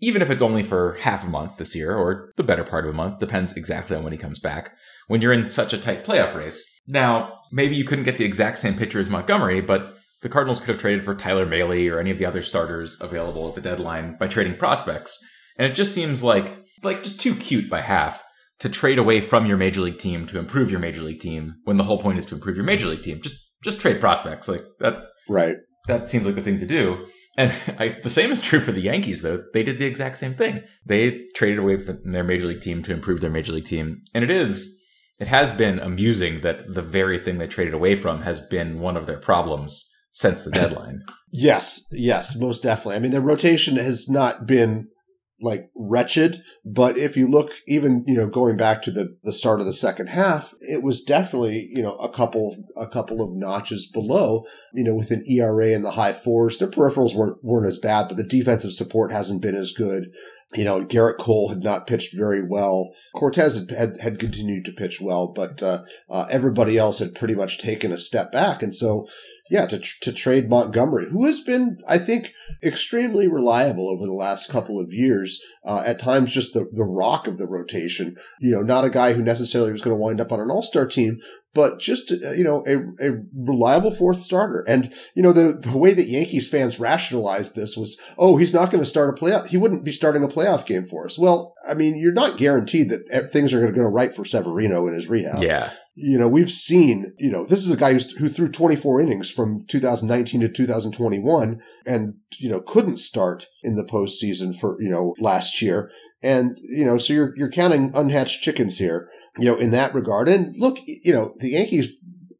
even if it's only for half a month this year or the better part of a month, depends exactly on when he comes back, when you're in such a tight playoff race. Now, maybe you couldn't get the exact same pitcher as Montgomery, but the Cardinals could have traded for Tyler Mahle or any of the other starters available at the deadline by trading prospects. And it just seems like like just too cute by half to trade away from your major league team to improve your major league team when the whole point is to improve your major league team. Just just trade prospects like that. Right. That seems like the thing to do. And I, the same is true for the Yankees, though. They did the exact same thing. They traded away from their major league team to improve their major league team. And it is, it has been amusing that the very thing they traded away from has been one of their problems since the deadline. yes, yes, most definitely. I mean, the rotation has not been like wretched, but if you look even, you know, going back to the, the start of the second half, it was definitely, you know, a couple, a couple of notches below, you know, with an ERA in the high fours. Their peripherals weren't, weren't as bad, but the defensive support hasn't been as good. You know, Gerrit Cole had not pitched very well. Cortes had, had, had continued to pitch well, but, uh, uh, everybody else had pretty much taken a step back. And so, yeah, to, to trade Montgomery, who has been, I think, extremely reliable over the last couple of years. Uh, at times, just the, the rock of the rotation. You know, not a guy who necessarily was going to wind up on an all star team, but just, uh, you know, a, a reliable fourth starter. And, you know, the, the way that Yankees fans rationalized this was, oh, he's not going to start a playoff. He wouldn't be starting a playoff game for us. Well, I mean, you're not guaranteed that things are going to go right for Severino in his rehab. Yeah. You know, we've seen, you know, this is a guy who's, who threw 24 innings from 2019 to 2021 and, you know, couldn't start in the postseason for, you know, last year. And, you know, so you're, you're counting unhatched chickens here, you know, in that regard. And look, you know, the Yankees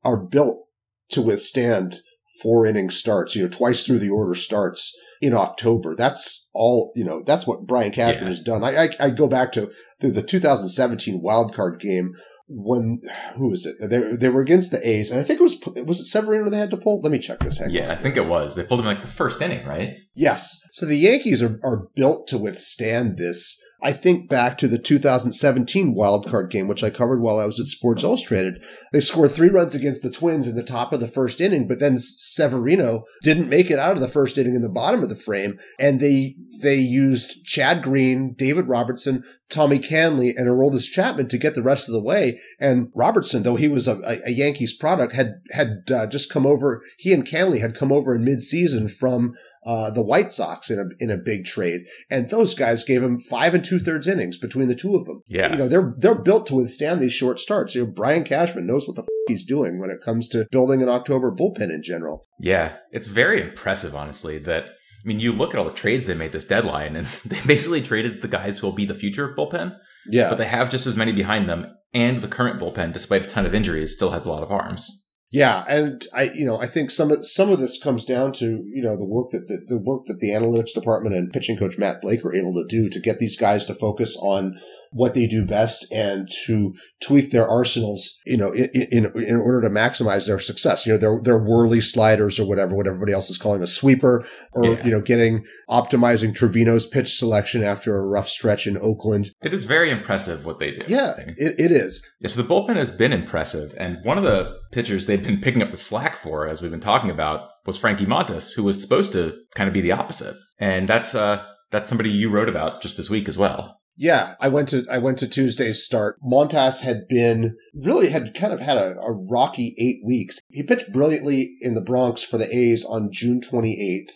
are built to withstand four inning starts, you know, twice through the order starts in October. That's all, you know, that's what Brian Cashman yeah. has done. I, I, I, go back to the, the 2017 wild card game when who was it? They, they were against the A's, and I think it was was it Severino they had to pull. Let me check this. Hang yeah, on. I think it was. They pulled him like the first inning, right? Yes. So the Yankees are are built to withstand this I think back to the 2017 wildcard game, which I covered while I was at Sports Illustrated. They scored three runs against the Twins in the top of the first inning, but then Severino didn't make it out of the first inning in the bottom of the frame, and they they used Chad Green, David Robertson, Tommy Kahnle, and Aroldis Chapman to get the rest of the way. And Robertson, though he was a, a Yankees product, had had uh, just come over. He and Kahnle had come over in midseason from uh, the White Sox in a in a big trade, and those guys gave him five and two thirds innings between the two of them. Yeah, you know they're they're built to withstand these short starts. You know, Brian Cashman knows what the f- he's doing when it comes to building an October bullpen in general. Yeah, it's very impressive, honestly. That I mean, you look at all the trades they made this deadline, and they basically traded the guys who will be the future bullpen. Yeah, but they have just as many behind them, and the current bullpen, despite a ton of injuries, still has a lot of arms. Yeah, and I, you know, I think some of some of this comes down to you know the work that the, the work that the analytics department and pitching coach Matt Blake are able to do to get these guys to focus on what they do best and to tweak their arsenals, you know, in, in, in order to maximize their success. You know, their, their whirly sliders or whatever, what everybody else is calling a sweeper or, yeah. you know, getting optimizing Trivino's pitch selection after a rough stretch in Oakland. It is very impressive what they do. Yeah, it, it is. Yeah, so the bullpen has been impressive. And one of the pitchers they've been picking up the slack for, as we've been talking about, was Frankie Montas, who was supposed to kind of be the opposite. And that's, uh, that's somebody you wrote about just this week as well. Yeah, I went to I went to Tuesday's start. Montas had been really had kind of had a, a, rocky eight weeks. He pitched brilliantly in the Bronx for the A's on June 28th,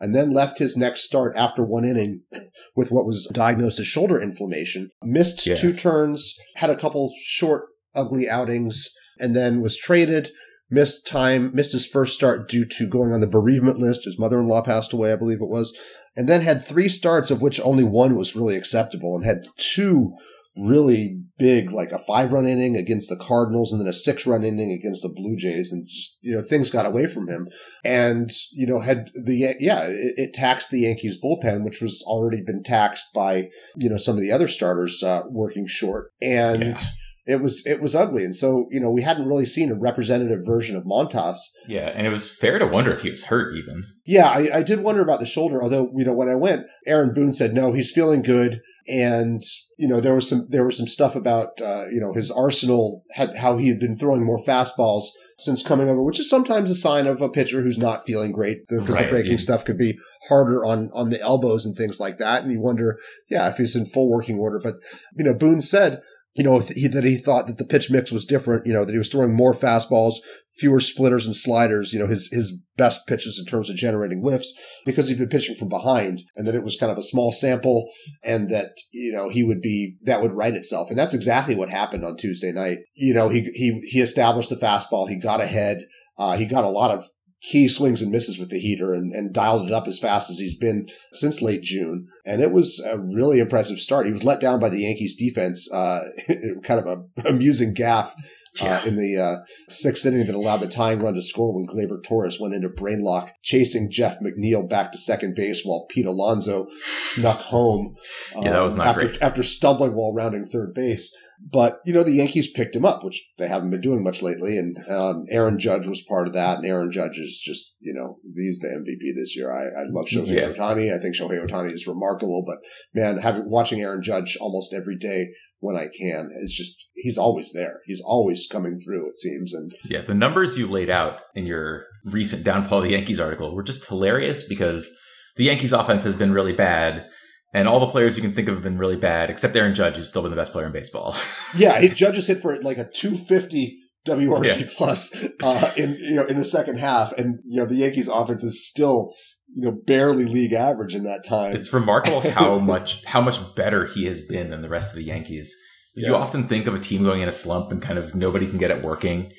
and then left his next start after one inning with what was diagnosed as shoulder inflammation. Missed yeah. two turns, had a couple short, ugly outings, and then was traded missed time, missed his first start due to going on the bereavement list. His mother in law passed away, I believe it was, and then had three starts, of which only one was really acceptable, and had two really big, like a five run inning against the Cardinals and then a six run inning against the Blue Jays. And just, you know, things got away from him. And, you know, had the, yeah, it, it taxed the Yankees bullpen, which was already been taxed by, you know, some of the other starters uh, working short. And, yeah it was it was ugly, and so you know we hadn't really seen a representative version of Montas. Yeah, and it was fair to wonder if he was hurt even. Yeah, I, I did wonder about the shoulder. Although you know when I went, Aaron Boone said no, he's feeling good, and you know there was some there was some stuff about uh, you know his arsenal had how he had been throwing more fastballs since coming over, which is sometimes a sign of a pitcher who's not feeling great because right. the breaking yeah. stuff could be harder on on the elbows and things like that. And you wonder, yeah, if he's in full working order. But you know, Boone said you know, he, that he thought that the pitch mix was different, you know, that he was throwing more fastballs, fewer splitters and sliders, you know, his, his best pitches in terms of generating whiffs because he'd been pitching from behind and that it was kind of a small sample and that, you know, he would be, that would write itself. And that's exactly what happened on Tuesday night. You know, he, he, he established the fastball. He got ahead. Uh, he got a lot of key swings and misses with the heater and, and dialed it up as fast as he's been since late June. And it was a really impressive start. He was let down by the Yankees defense, uh, kind of a amusing gaff. Uh, yeah. in the uh, sixth inning that allowed the tying run to score when Gleyber Torres went into brain lock, chasing Jeff McNeil back to second base while Pete Alonso snuck home. yeah, that was um, not after, great. After stumbling while rounding third base. But, you know, the Yankees picked him up, which they haven't been doing much lately. And um, Aaron Judge was part of that. And Aaron Judge is just, you know, he's the MVP this year. I, I love Shohei yeah. Ohtani. I think Shohei Ohtani is remarkable. But, man, having watching Aaron Judge almost every day when I can. It's just he's always there. He's always coming through. It seems. And yeah, the numbers you laid out in your recent downfall of the Yankees article were just hilarious because the Yankees offense has been really bad, and all the players you can think of have been really bad, except Aaron Judge, who's still been the best player in baseball. yeah, he Judge has hit for like a 250 WRC yeah. plus uh, in you know in the second half, and you know the Yankees offense is still you know barely league average in that time. It's remarkable how much how much better he has been than the rest of the Yankees. You often think of a team going in a slump and kind of nobody can get it working.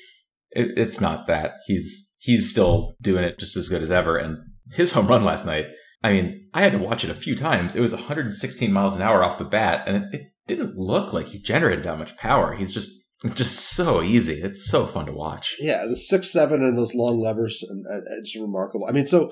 It, it's not that. He's he's still doing it just as good as ever. And his home run last night, I mean, I had to watch it a few times. It was 116 miles an hour off the bat, and it, it didn't look like he generated that much power. He's just it's just so easy. It's so fun to watch. Yeah, the six seven and those long levers, and, and it's remarkable. I mean, so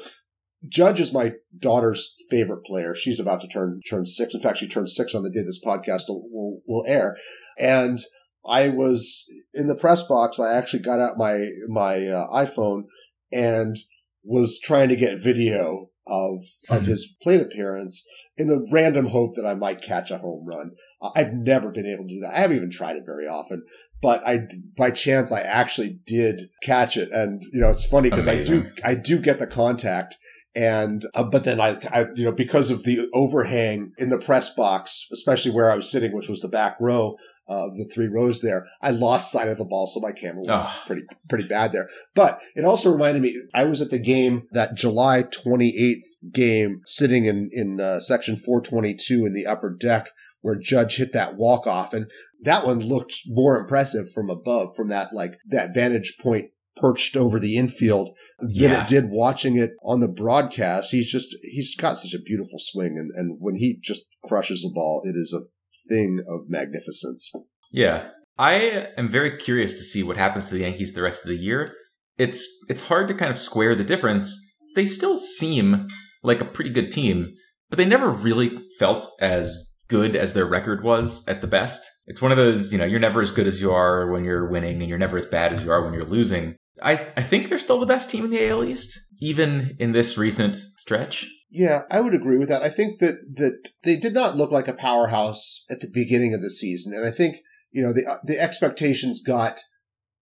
Judge is my daughter's favorite player. She's about to turn turn six. In fact, she turned six on the day this podcast will, will, will air. And I was in the press box. I actually got out my my uh, iPhone and was trying to get video of of Mhm. his plate appearance in the random hope that I might catch a home run. Uh, I've never been able to do that. I haven't even tried it very often, but I by chance I actually did catch it, and you know it's funny because I do I do get the contact. And uh, but then I, I you know because of the overhang in the press box, especially where I was sitting, which was the back row of the three rows there, I lost sight of the ball, so my camera was Ah. pretty pretty bad there. But it also reminded me, I was at the game, that July 28th game, sitting in, in uh, section 422 in the upper deck where Judge hit that walk off. And that one looked more impressive from above, from that, like, that vantage point perched over the infield than Yeah. it did watching it on the broadcast. He's just, he's got such a beautiful swing. And, and when he just crushes the ball, it is a thing of magnificence. Yeah. I am very curious to see what happens to the Yankees the rest of the year. It's it's hard to kind of square the difference. They still seem like a pretty good team, but they never really felt as good as their record was at the best. It's one of those, you know, you're never as good as you are when you're winning and you're never as bad as you are when you're losing. I I think they're still the best team in the AL East, even in this recent stretch. Yeah, I would agree with that. I think that that they did not look like a powerhouse at the beginning of the season, and I think you know the uh, the expectations got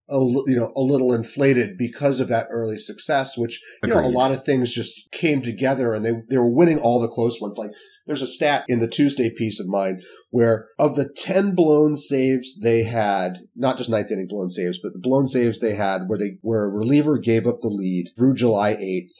a you know a little inflated because of that early success, which you know a lot of things just came together, and they they were winning all the close ones. Like there's a stat in the Tuesday piece of mine where of the 10 blown saves they had, not just ninth inning blown saves, but the blown saves they had where they where a reliever gave up the lead through July 8th,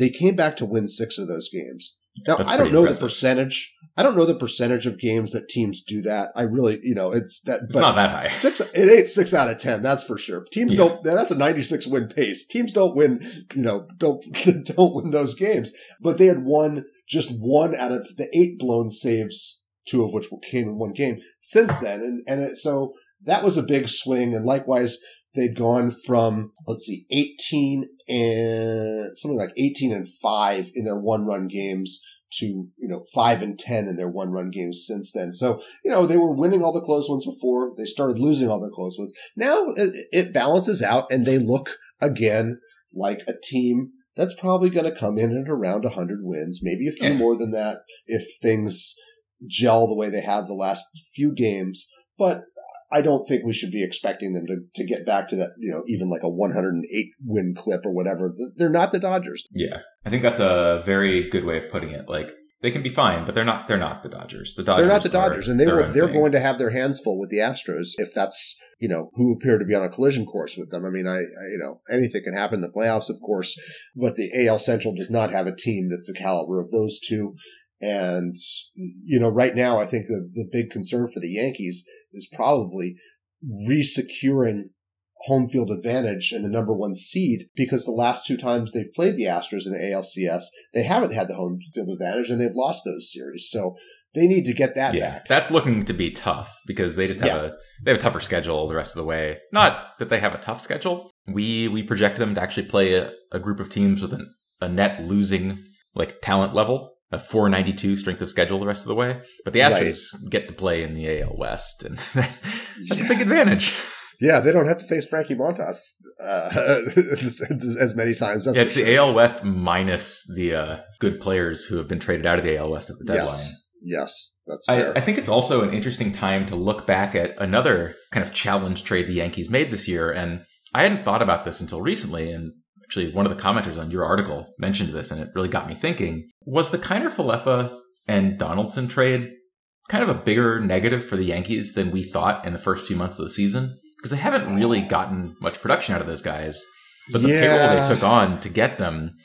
they came back to win six of those games. Now, That's I don't know impressive. the percentage. I don't know the percentage of games that teams do that. I really, you know, it's that, It's not that high. six, it ain't six out of 10. That's for sure. Teams Yeah. don't, that's a 96 win pace. Teams don't win, you know, don't, don't win those games, but they had won just one out of the eight blown saves, two of which came in one game since then. And, and it, so that was a big swing. And likewise, they'd gone from, let's see, 18 and something like 18 and five in their one run games to, you know, five and 10 in their one run games since then. So, you know, they were winning all the close ones before they started losing all the close ones. Now it, it balances out and they look again like a team that's probably going to come in at around 100 wins, maybe a few Yeah. more than that if things gel the way they have the last few games. But I don't think we should be expecting them to, to get back to that, you know, even like a 108 win clip or whatever. They're not the Dodgers. Yeah, I think that's a very good way of putting it. Like they can be fine, but they're not. They're not the Dodgers. The Dodgers. They're not the Dodgers, and they own they're thing. going to have their hands full with the Astros if that's you know who appear to be on a collision course with them. I mean, I, I you know anything can happen in the playoffs, of course, but the AL Central does not have a team that's the caliber of those two. And you know, right now, I think the the big concern for the Yankees is probably resecuring home field advantage and the number one seed because the last two times they've played the Astros in the ALCS, they haven't had the home field advantage and they've lost those series. So they need to get that yeah, back. that's looking to be tough because they just have Yeah. a they have a tougher schedule the rest of the way. Not that they have a tough schedule. We we project them to actually play a, a group of teams with an, a net losing like talent level, a 492 strength of schedule the rest of the way. But the Right. Astros get to play in the AL West, and that's Yeah. a big advantage. Yeah, they don't have to face Frankie Montas uh, as, many times. That's it's for the. AL West minus the uh, good players who have been traded out of the AL West at the deadline. Yes, yes, that's I. I think it's also an interesting time to look back at another kind of challenge trade the Yankees made this year. And I hadn't thought about this until recently. And actually, one of the commenters on your article mentioned this, and it really got me thinking. Was the Kiner Falefa and Donaldson trade kind of a bigger negative for the Yankees than we thought in the first few months of the season? Because they haven't really gotten much production out of those guys. But the payroll they took on to get them,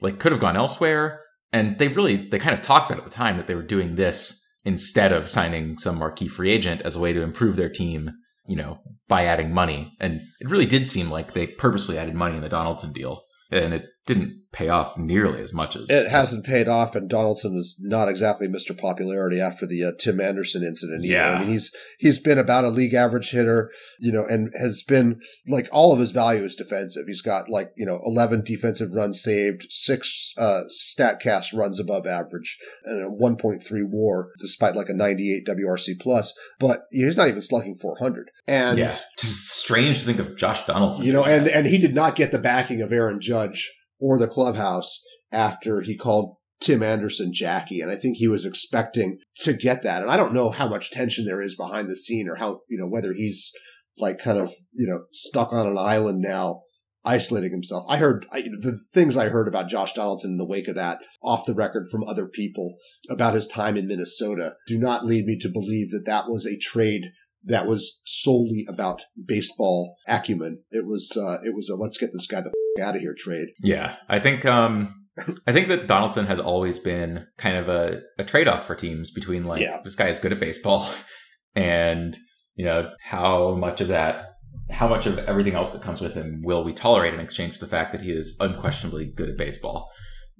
like, could have gone elsewhere. And they really, they kind of talked about at the time that they were doing this instead of signing some marquee free agent as a way to improve their team, you know, by adding money. And it really did seem like they purposely added money in the Donaldson deal. And it didn't pay off nearly as much as it hasn't paid off. And Donaldson is not exactly Mr. Popularity after the uh, Tim Anderson incident. Either. Yeah. I mean, he's he's been about a league average hitter, you know, and has been like all of his value is defensive. He's got like you know eleven defensive runs saved, six uh, Statcast runs above average, and a one point three WAR, despite like a ninety eight WRC plus. But he's not even slugging four hundred. And yeah, just strange to think of Josh Donaldson. you know, and and he did not get the backing of Aaron Judge or the clubhouse after he called Tim Anderson Jackie. And I think he was expecting to get that. And I don't know how much tension there is behind the scene or how, you know, whether he's like kind of, you know, stuck on an island now, isolating himself. I heard I, the things I heard about Josh Donaldson in the wake of that off the record from other people about his time in Minnesota do not lead me to believe that that was a trade that was solely about baseball acumen. It was, uh, it was a let's get this guy the f- out of here trade. Yeah, I think um, I think that Donaldson has always been kind of a, a trade off for teams between like Yeah. this guy is good at baseball and you know how much of that how much of everything else that comes with him will we tolerate in exchange for the fact that he is unquestionably good at baseball.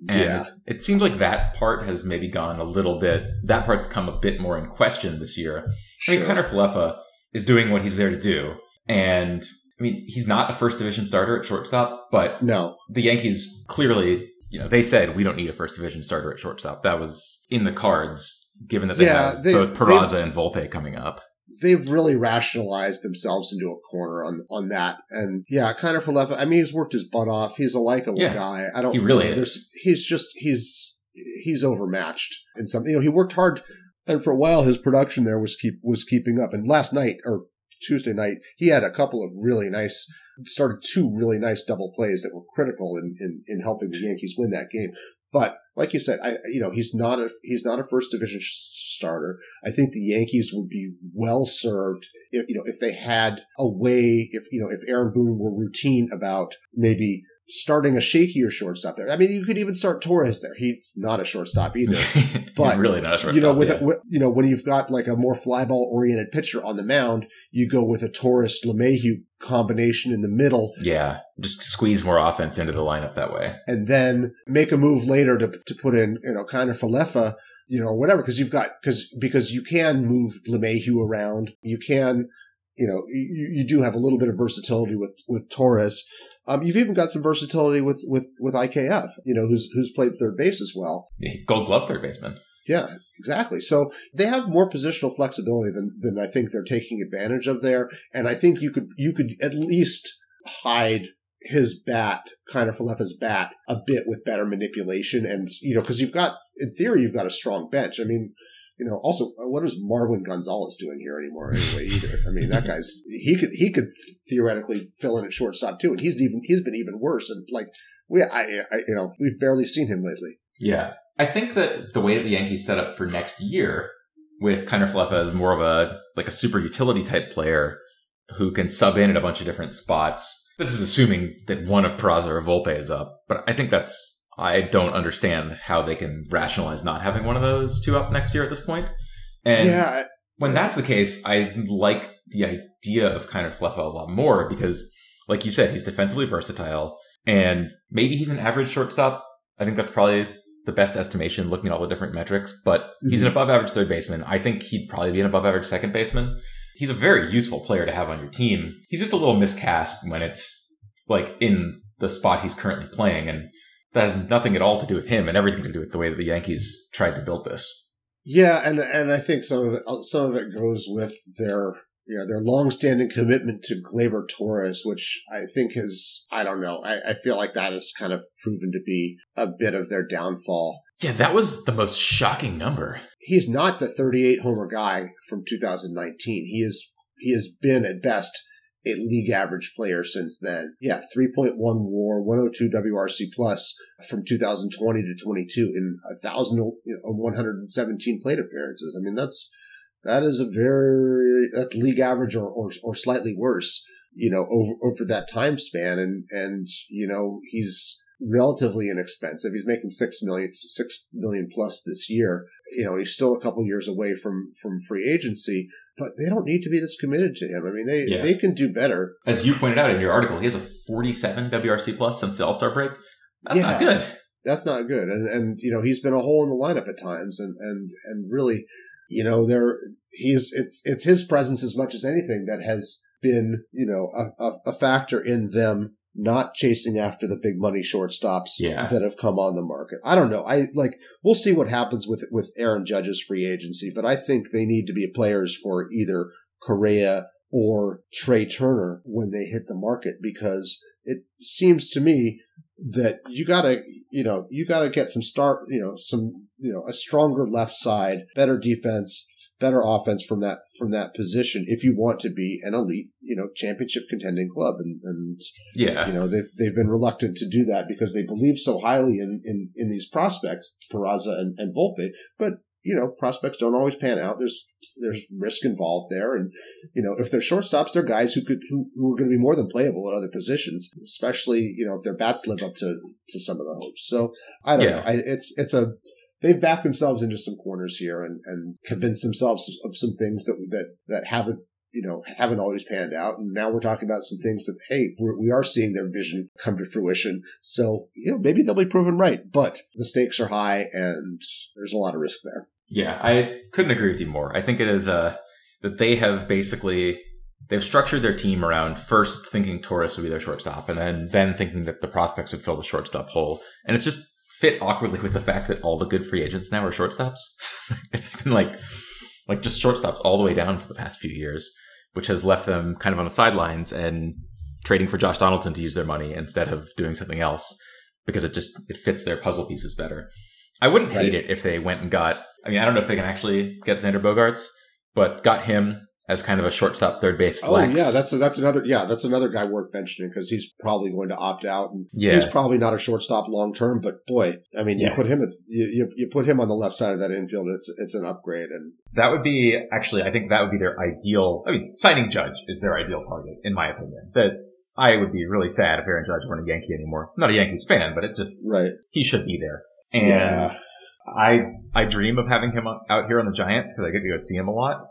And Yeah. it seems like that part has maybe gone a little bit that part's come a bit more in question this year. I mean, Sure. Kiner Falefa is doing what he's there to do. And I mean, he's not a first division starter at shortstop, but No, the Yankees clearly, you know, they said we don't need a first division starter at shortstop. That was in the cards, given that they Yeah, have they- both Peraza and Volpe coming up. They've really rationalized themselves into a corner on on that. And yeah, kind of for left. I mean, he's worked his butt off. He's a likable Yeah, guy. I don't. he really is. There's. He's just. He's. He's overmatched in something. You know, he worked hard, and for a while his production there was keep was keeping up. And last night or Tuesday night, he had a couple of really nice. Started two really nice double plays that were critical in, in, in helping the Yankees win that game. But like you said, I you know he's not a he's not a first division starter. I think the Yankees would be well served if you know if they had a way if you know if Aaron Boone were routine about maybe starting a shakier shortstop there. I mean, you could even start Torres there. He's not a shortstop either. But, really not a shortstop. you know, with, yeah. a, with you know when you've got like a more fly ball oriented pitcher on the mound, you go with a Torres LeMahieu combination in the middle yeah, just squeeze more offense into the lineup that way. and then make a move later to, to put in, you know, Kiner Falefa, you know, whatever, because you've got, because, because you can move LeMahieu around. You can, you know, you, you do have a little bit of versatility with, with Torres. Um, you've even got some versatility with, with, with IKF, you know, who's, who's played third base as well. Gold glove third baseman. Yeah, exactly. So they have more positional flexibility than, than I think they're taking advantage of there. And I think you could, you could at least hide his bat, Kiner Falefa's bat, a bit with better manipulation. And, you know, cause you've got, in theory, you've got a strong bench. I mean, you know, also, uh, what is Marwin Gonzalez doing here anymore anyway either? I mean, that guy's, he could, he could theoretically fill in at shortstop too. And he's even, he's been even worse. And like, we, I, I, you know, we've barely seen him lately. Yeah. I think that the way that the Yankees set up for next year with Kiner Falefa as more of a like a super utility type player who can sub in at a bunch of different spots. This is assuming that one of Peraza or Volpe is up, but I think that's I don't understand how they can rationalize not having one of those two up next year at this point. And yeah. when that's the case, I like the idea of Kiner Falefa a lot more because, like you said, he's defensively versatile and maybe he's an average shortstop. I think that's probably the best estimation looking at all the different metrics, but he's an mhm. above average third baseman. I think he'd probably be an above average second baseman. He's a very useful player to have on your team. He's just a little miscast when it's like in the spot he's currently playing. And that has nothing at all to do with him and everything to do with the way that the Yankees tried to build this. Yeah, and and I think some of it some of it goes with their you know their longstanding commitment to Gleyber Torres, which I think is I don't know I, I feel like that has kind of proven to be a bit of their downfall. Yeah, that was the most shocking number. He's not the 38 homer guy from 2019. He is he has been at best a league average player since then. Yeah, 3.1 WAR, 102 WRC plus from 2020 to 22 in 1,117 plate appearances. I mean, that's that is a very that's league average or, or, or slightly worse, you know, over over that time span. And and you know, he's relatively inexpensive. He's making six million, six million plus this year. You know, he's still a couple years away from from free agency, but they don't need to be this committed to him. I mean, they Yeah. they can do better. As you pointed out in your article, he has a 47 WRC plus since the All Star break. That's Yeah. not good. That's not good. And and you know, he's been a hole in the lineup at times, and and and really, you know, there he's it's it's his presence as much as anything that has been you know a, a, a factor in them not chasing after the big money shortstops Yeah. that have come on the market. I don't know. I like we'll see what happens with with Aaron Judge's free agency, but I think they need to be players for either Correa or Trey Turner when they hit the market because it seems to me that you gotta you know you gotta get some start you know some you know a stronger left side better defense better offense from that from that position if you want to be an elite you know championship contending club. And, and Yeah. you know they've they've been reluctant to do that because they believe so highly in in, in these prospects Peraza and, and Volpe. But you know prospects don't always pan out. There's there's risk involved there. And you know if they're shortstops they're guys who could who, who are going to be more than playable at other positions especially you know if their bats live up to to some of the hopes. So I don't Yeah. know. I, it's it's a they've backed themselves into some corners here and and convinced themselves of some things that that that haven't you know haven't always panned out. And now we're talking about some things that hey we're, we are seeing their vision come to fruition. So you know maybe they'll be proven right but the stakes are high and there's a lot of risk there. Yeah, I couldn't agree with you more. I think it is uh, that they have basically they've structured their team around first thinking Torres would be their shortstop, and then then thinking that the prospects would fill the shortstop hole, and it's just fit awkwardly with the fact that all the good free agents now are shortstops. it's just been like like just shortstops all the way down for the past few years, which has left them kind of on the sidelines and trading for Josh Donaldson to use their money instead of doing something else because it just it fits their puzzle pieces better. I wouldn't hate Right. it if they went and got. I mean, I don't know if they can actually get Xander Bogaerts, but got him as kind of a shortstop, third base flex. oh yeah that's a, that's another yeah that's another guy worth mentioning because he's probably going to opt out and Yeah. he's probably not a shortstop long term but boy i mean you Yeah. put him at you, you, you put him on the left side of that infield it's it's an upgrade and that would be actually. I think that would be their ideal. I mean, signing Judge is their ideal target, in my opinion. That I would be really sad if Aaron Judge weren't a Yankee anymore. I'm not a Yankees fan, but it's just right he should be there. And yeah I I dream of having him out here on the Giants because I get to go see him a lot.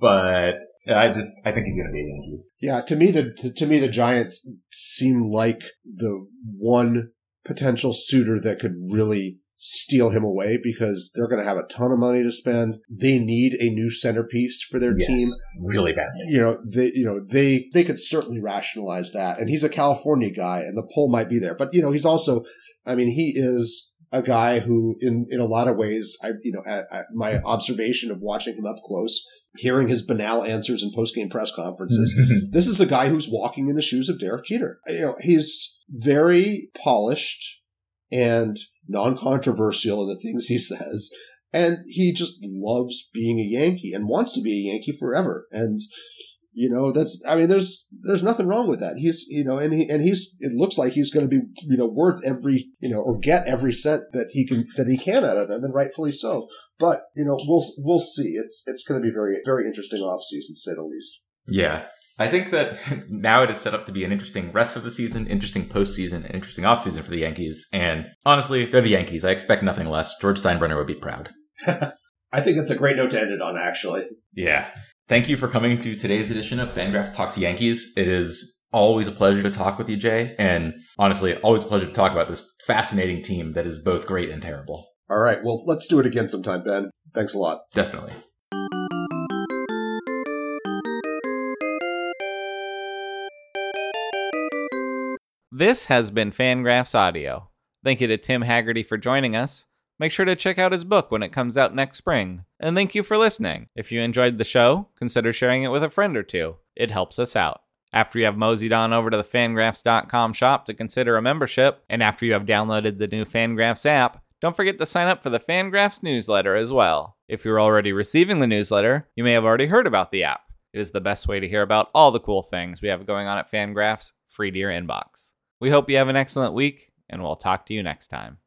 But I just I think he's going to be a Yankee. Yeah, to me the to me the Giants seem like the one potential suitor that could really steal him away because they're going to have a ton of money to spend. They need a new centerpiece for their team. really badly. You know, they you know, they they could certainly rationalize that. And he's a California guy and the pull might be there. But you know, he's also I mean, he is a guy who in in a lot of ways I you know, at, at my observation of watching him up close, hearing his banal answers in post-game press conferences, this is a guy who's walking in the shoes of Derek Jeter. You know, he's very polished and non-controversial in the things he says. And he just loves being a Yankee and wants to be a Yankee forever. And, you know, that's, I mean, there's, there's nothing wrong with that. He's, you know, and he, and he's, it looks like he's going to be, you know, worth every, you know, or get every cent that he can, that he can out of them and rightfully so. But, you know, we'll, we'll see. It's, it's going to be very, very interesting offseason to say the least. Yeah. I think that now it is set up to be an interesting rest of the season, interesting postseason, and interesting offseason for the Yankees. And honestly, they're the Yankees. I expect nothing less. George Steinbrenner would be proud. I think that's a great note to end it on, actually. Yeah. Thank you for coming to today's edition of Fangraphs Talks Yankees. It is always a pleasure to talk with you, Jay. And honestly, always a pleasure to talk about this fascinating team that is both great and terrible. All right. Well, let's do it again sometime, Ben. Thanks a lot. Definitely. This has been Fangraphs Audio. Thank you to Tim Haggerty for joining us. Make sure to check out his book when it comes out next spring. And thank you for listening. If you enjoyed the show, consider sharing it with a friend or two. It helps us out. After you have moseyed on over to the fangraphs.com shop to consider a membership, and after you have downloaded the new Fangraphs app, don't forget to sign up for the Fangraphs newsletter as well. If you're already receiving the newsletter, you may have already heard about the app. It is the best way to hear about all the cool things we have going on at Fangraphs, free to your inbox. We hope you have an excellent week, and we'll talk to you next time.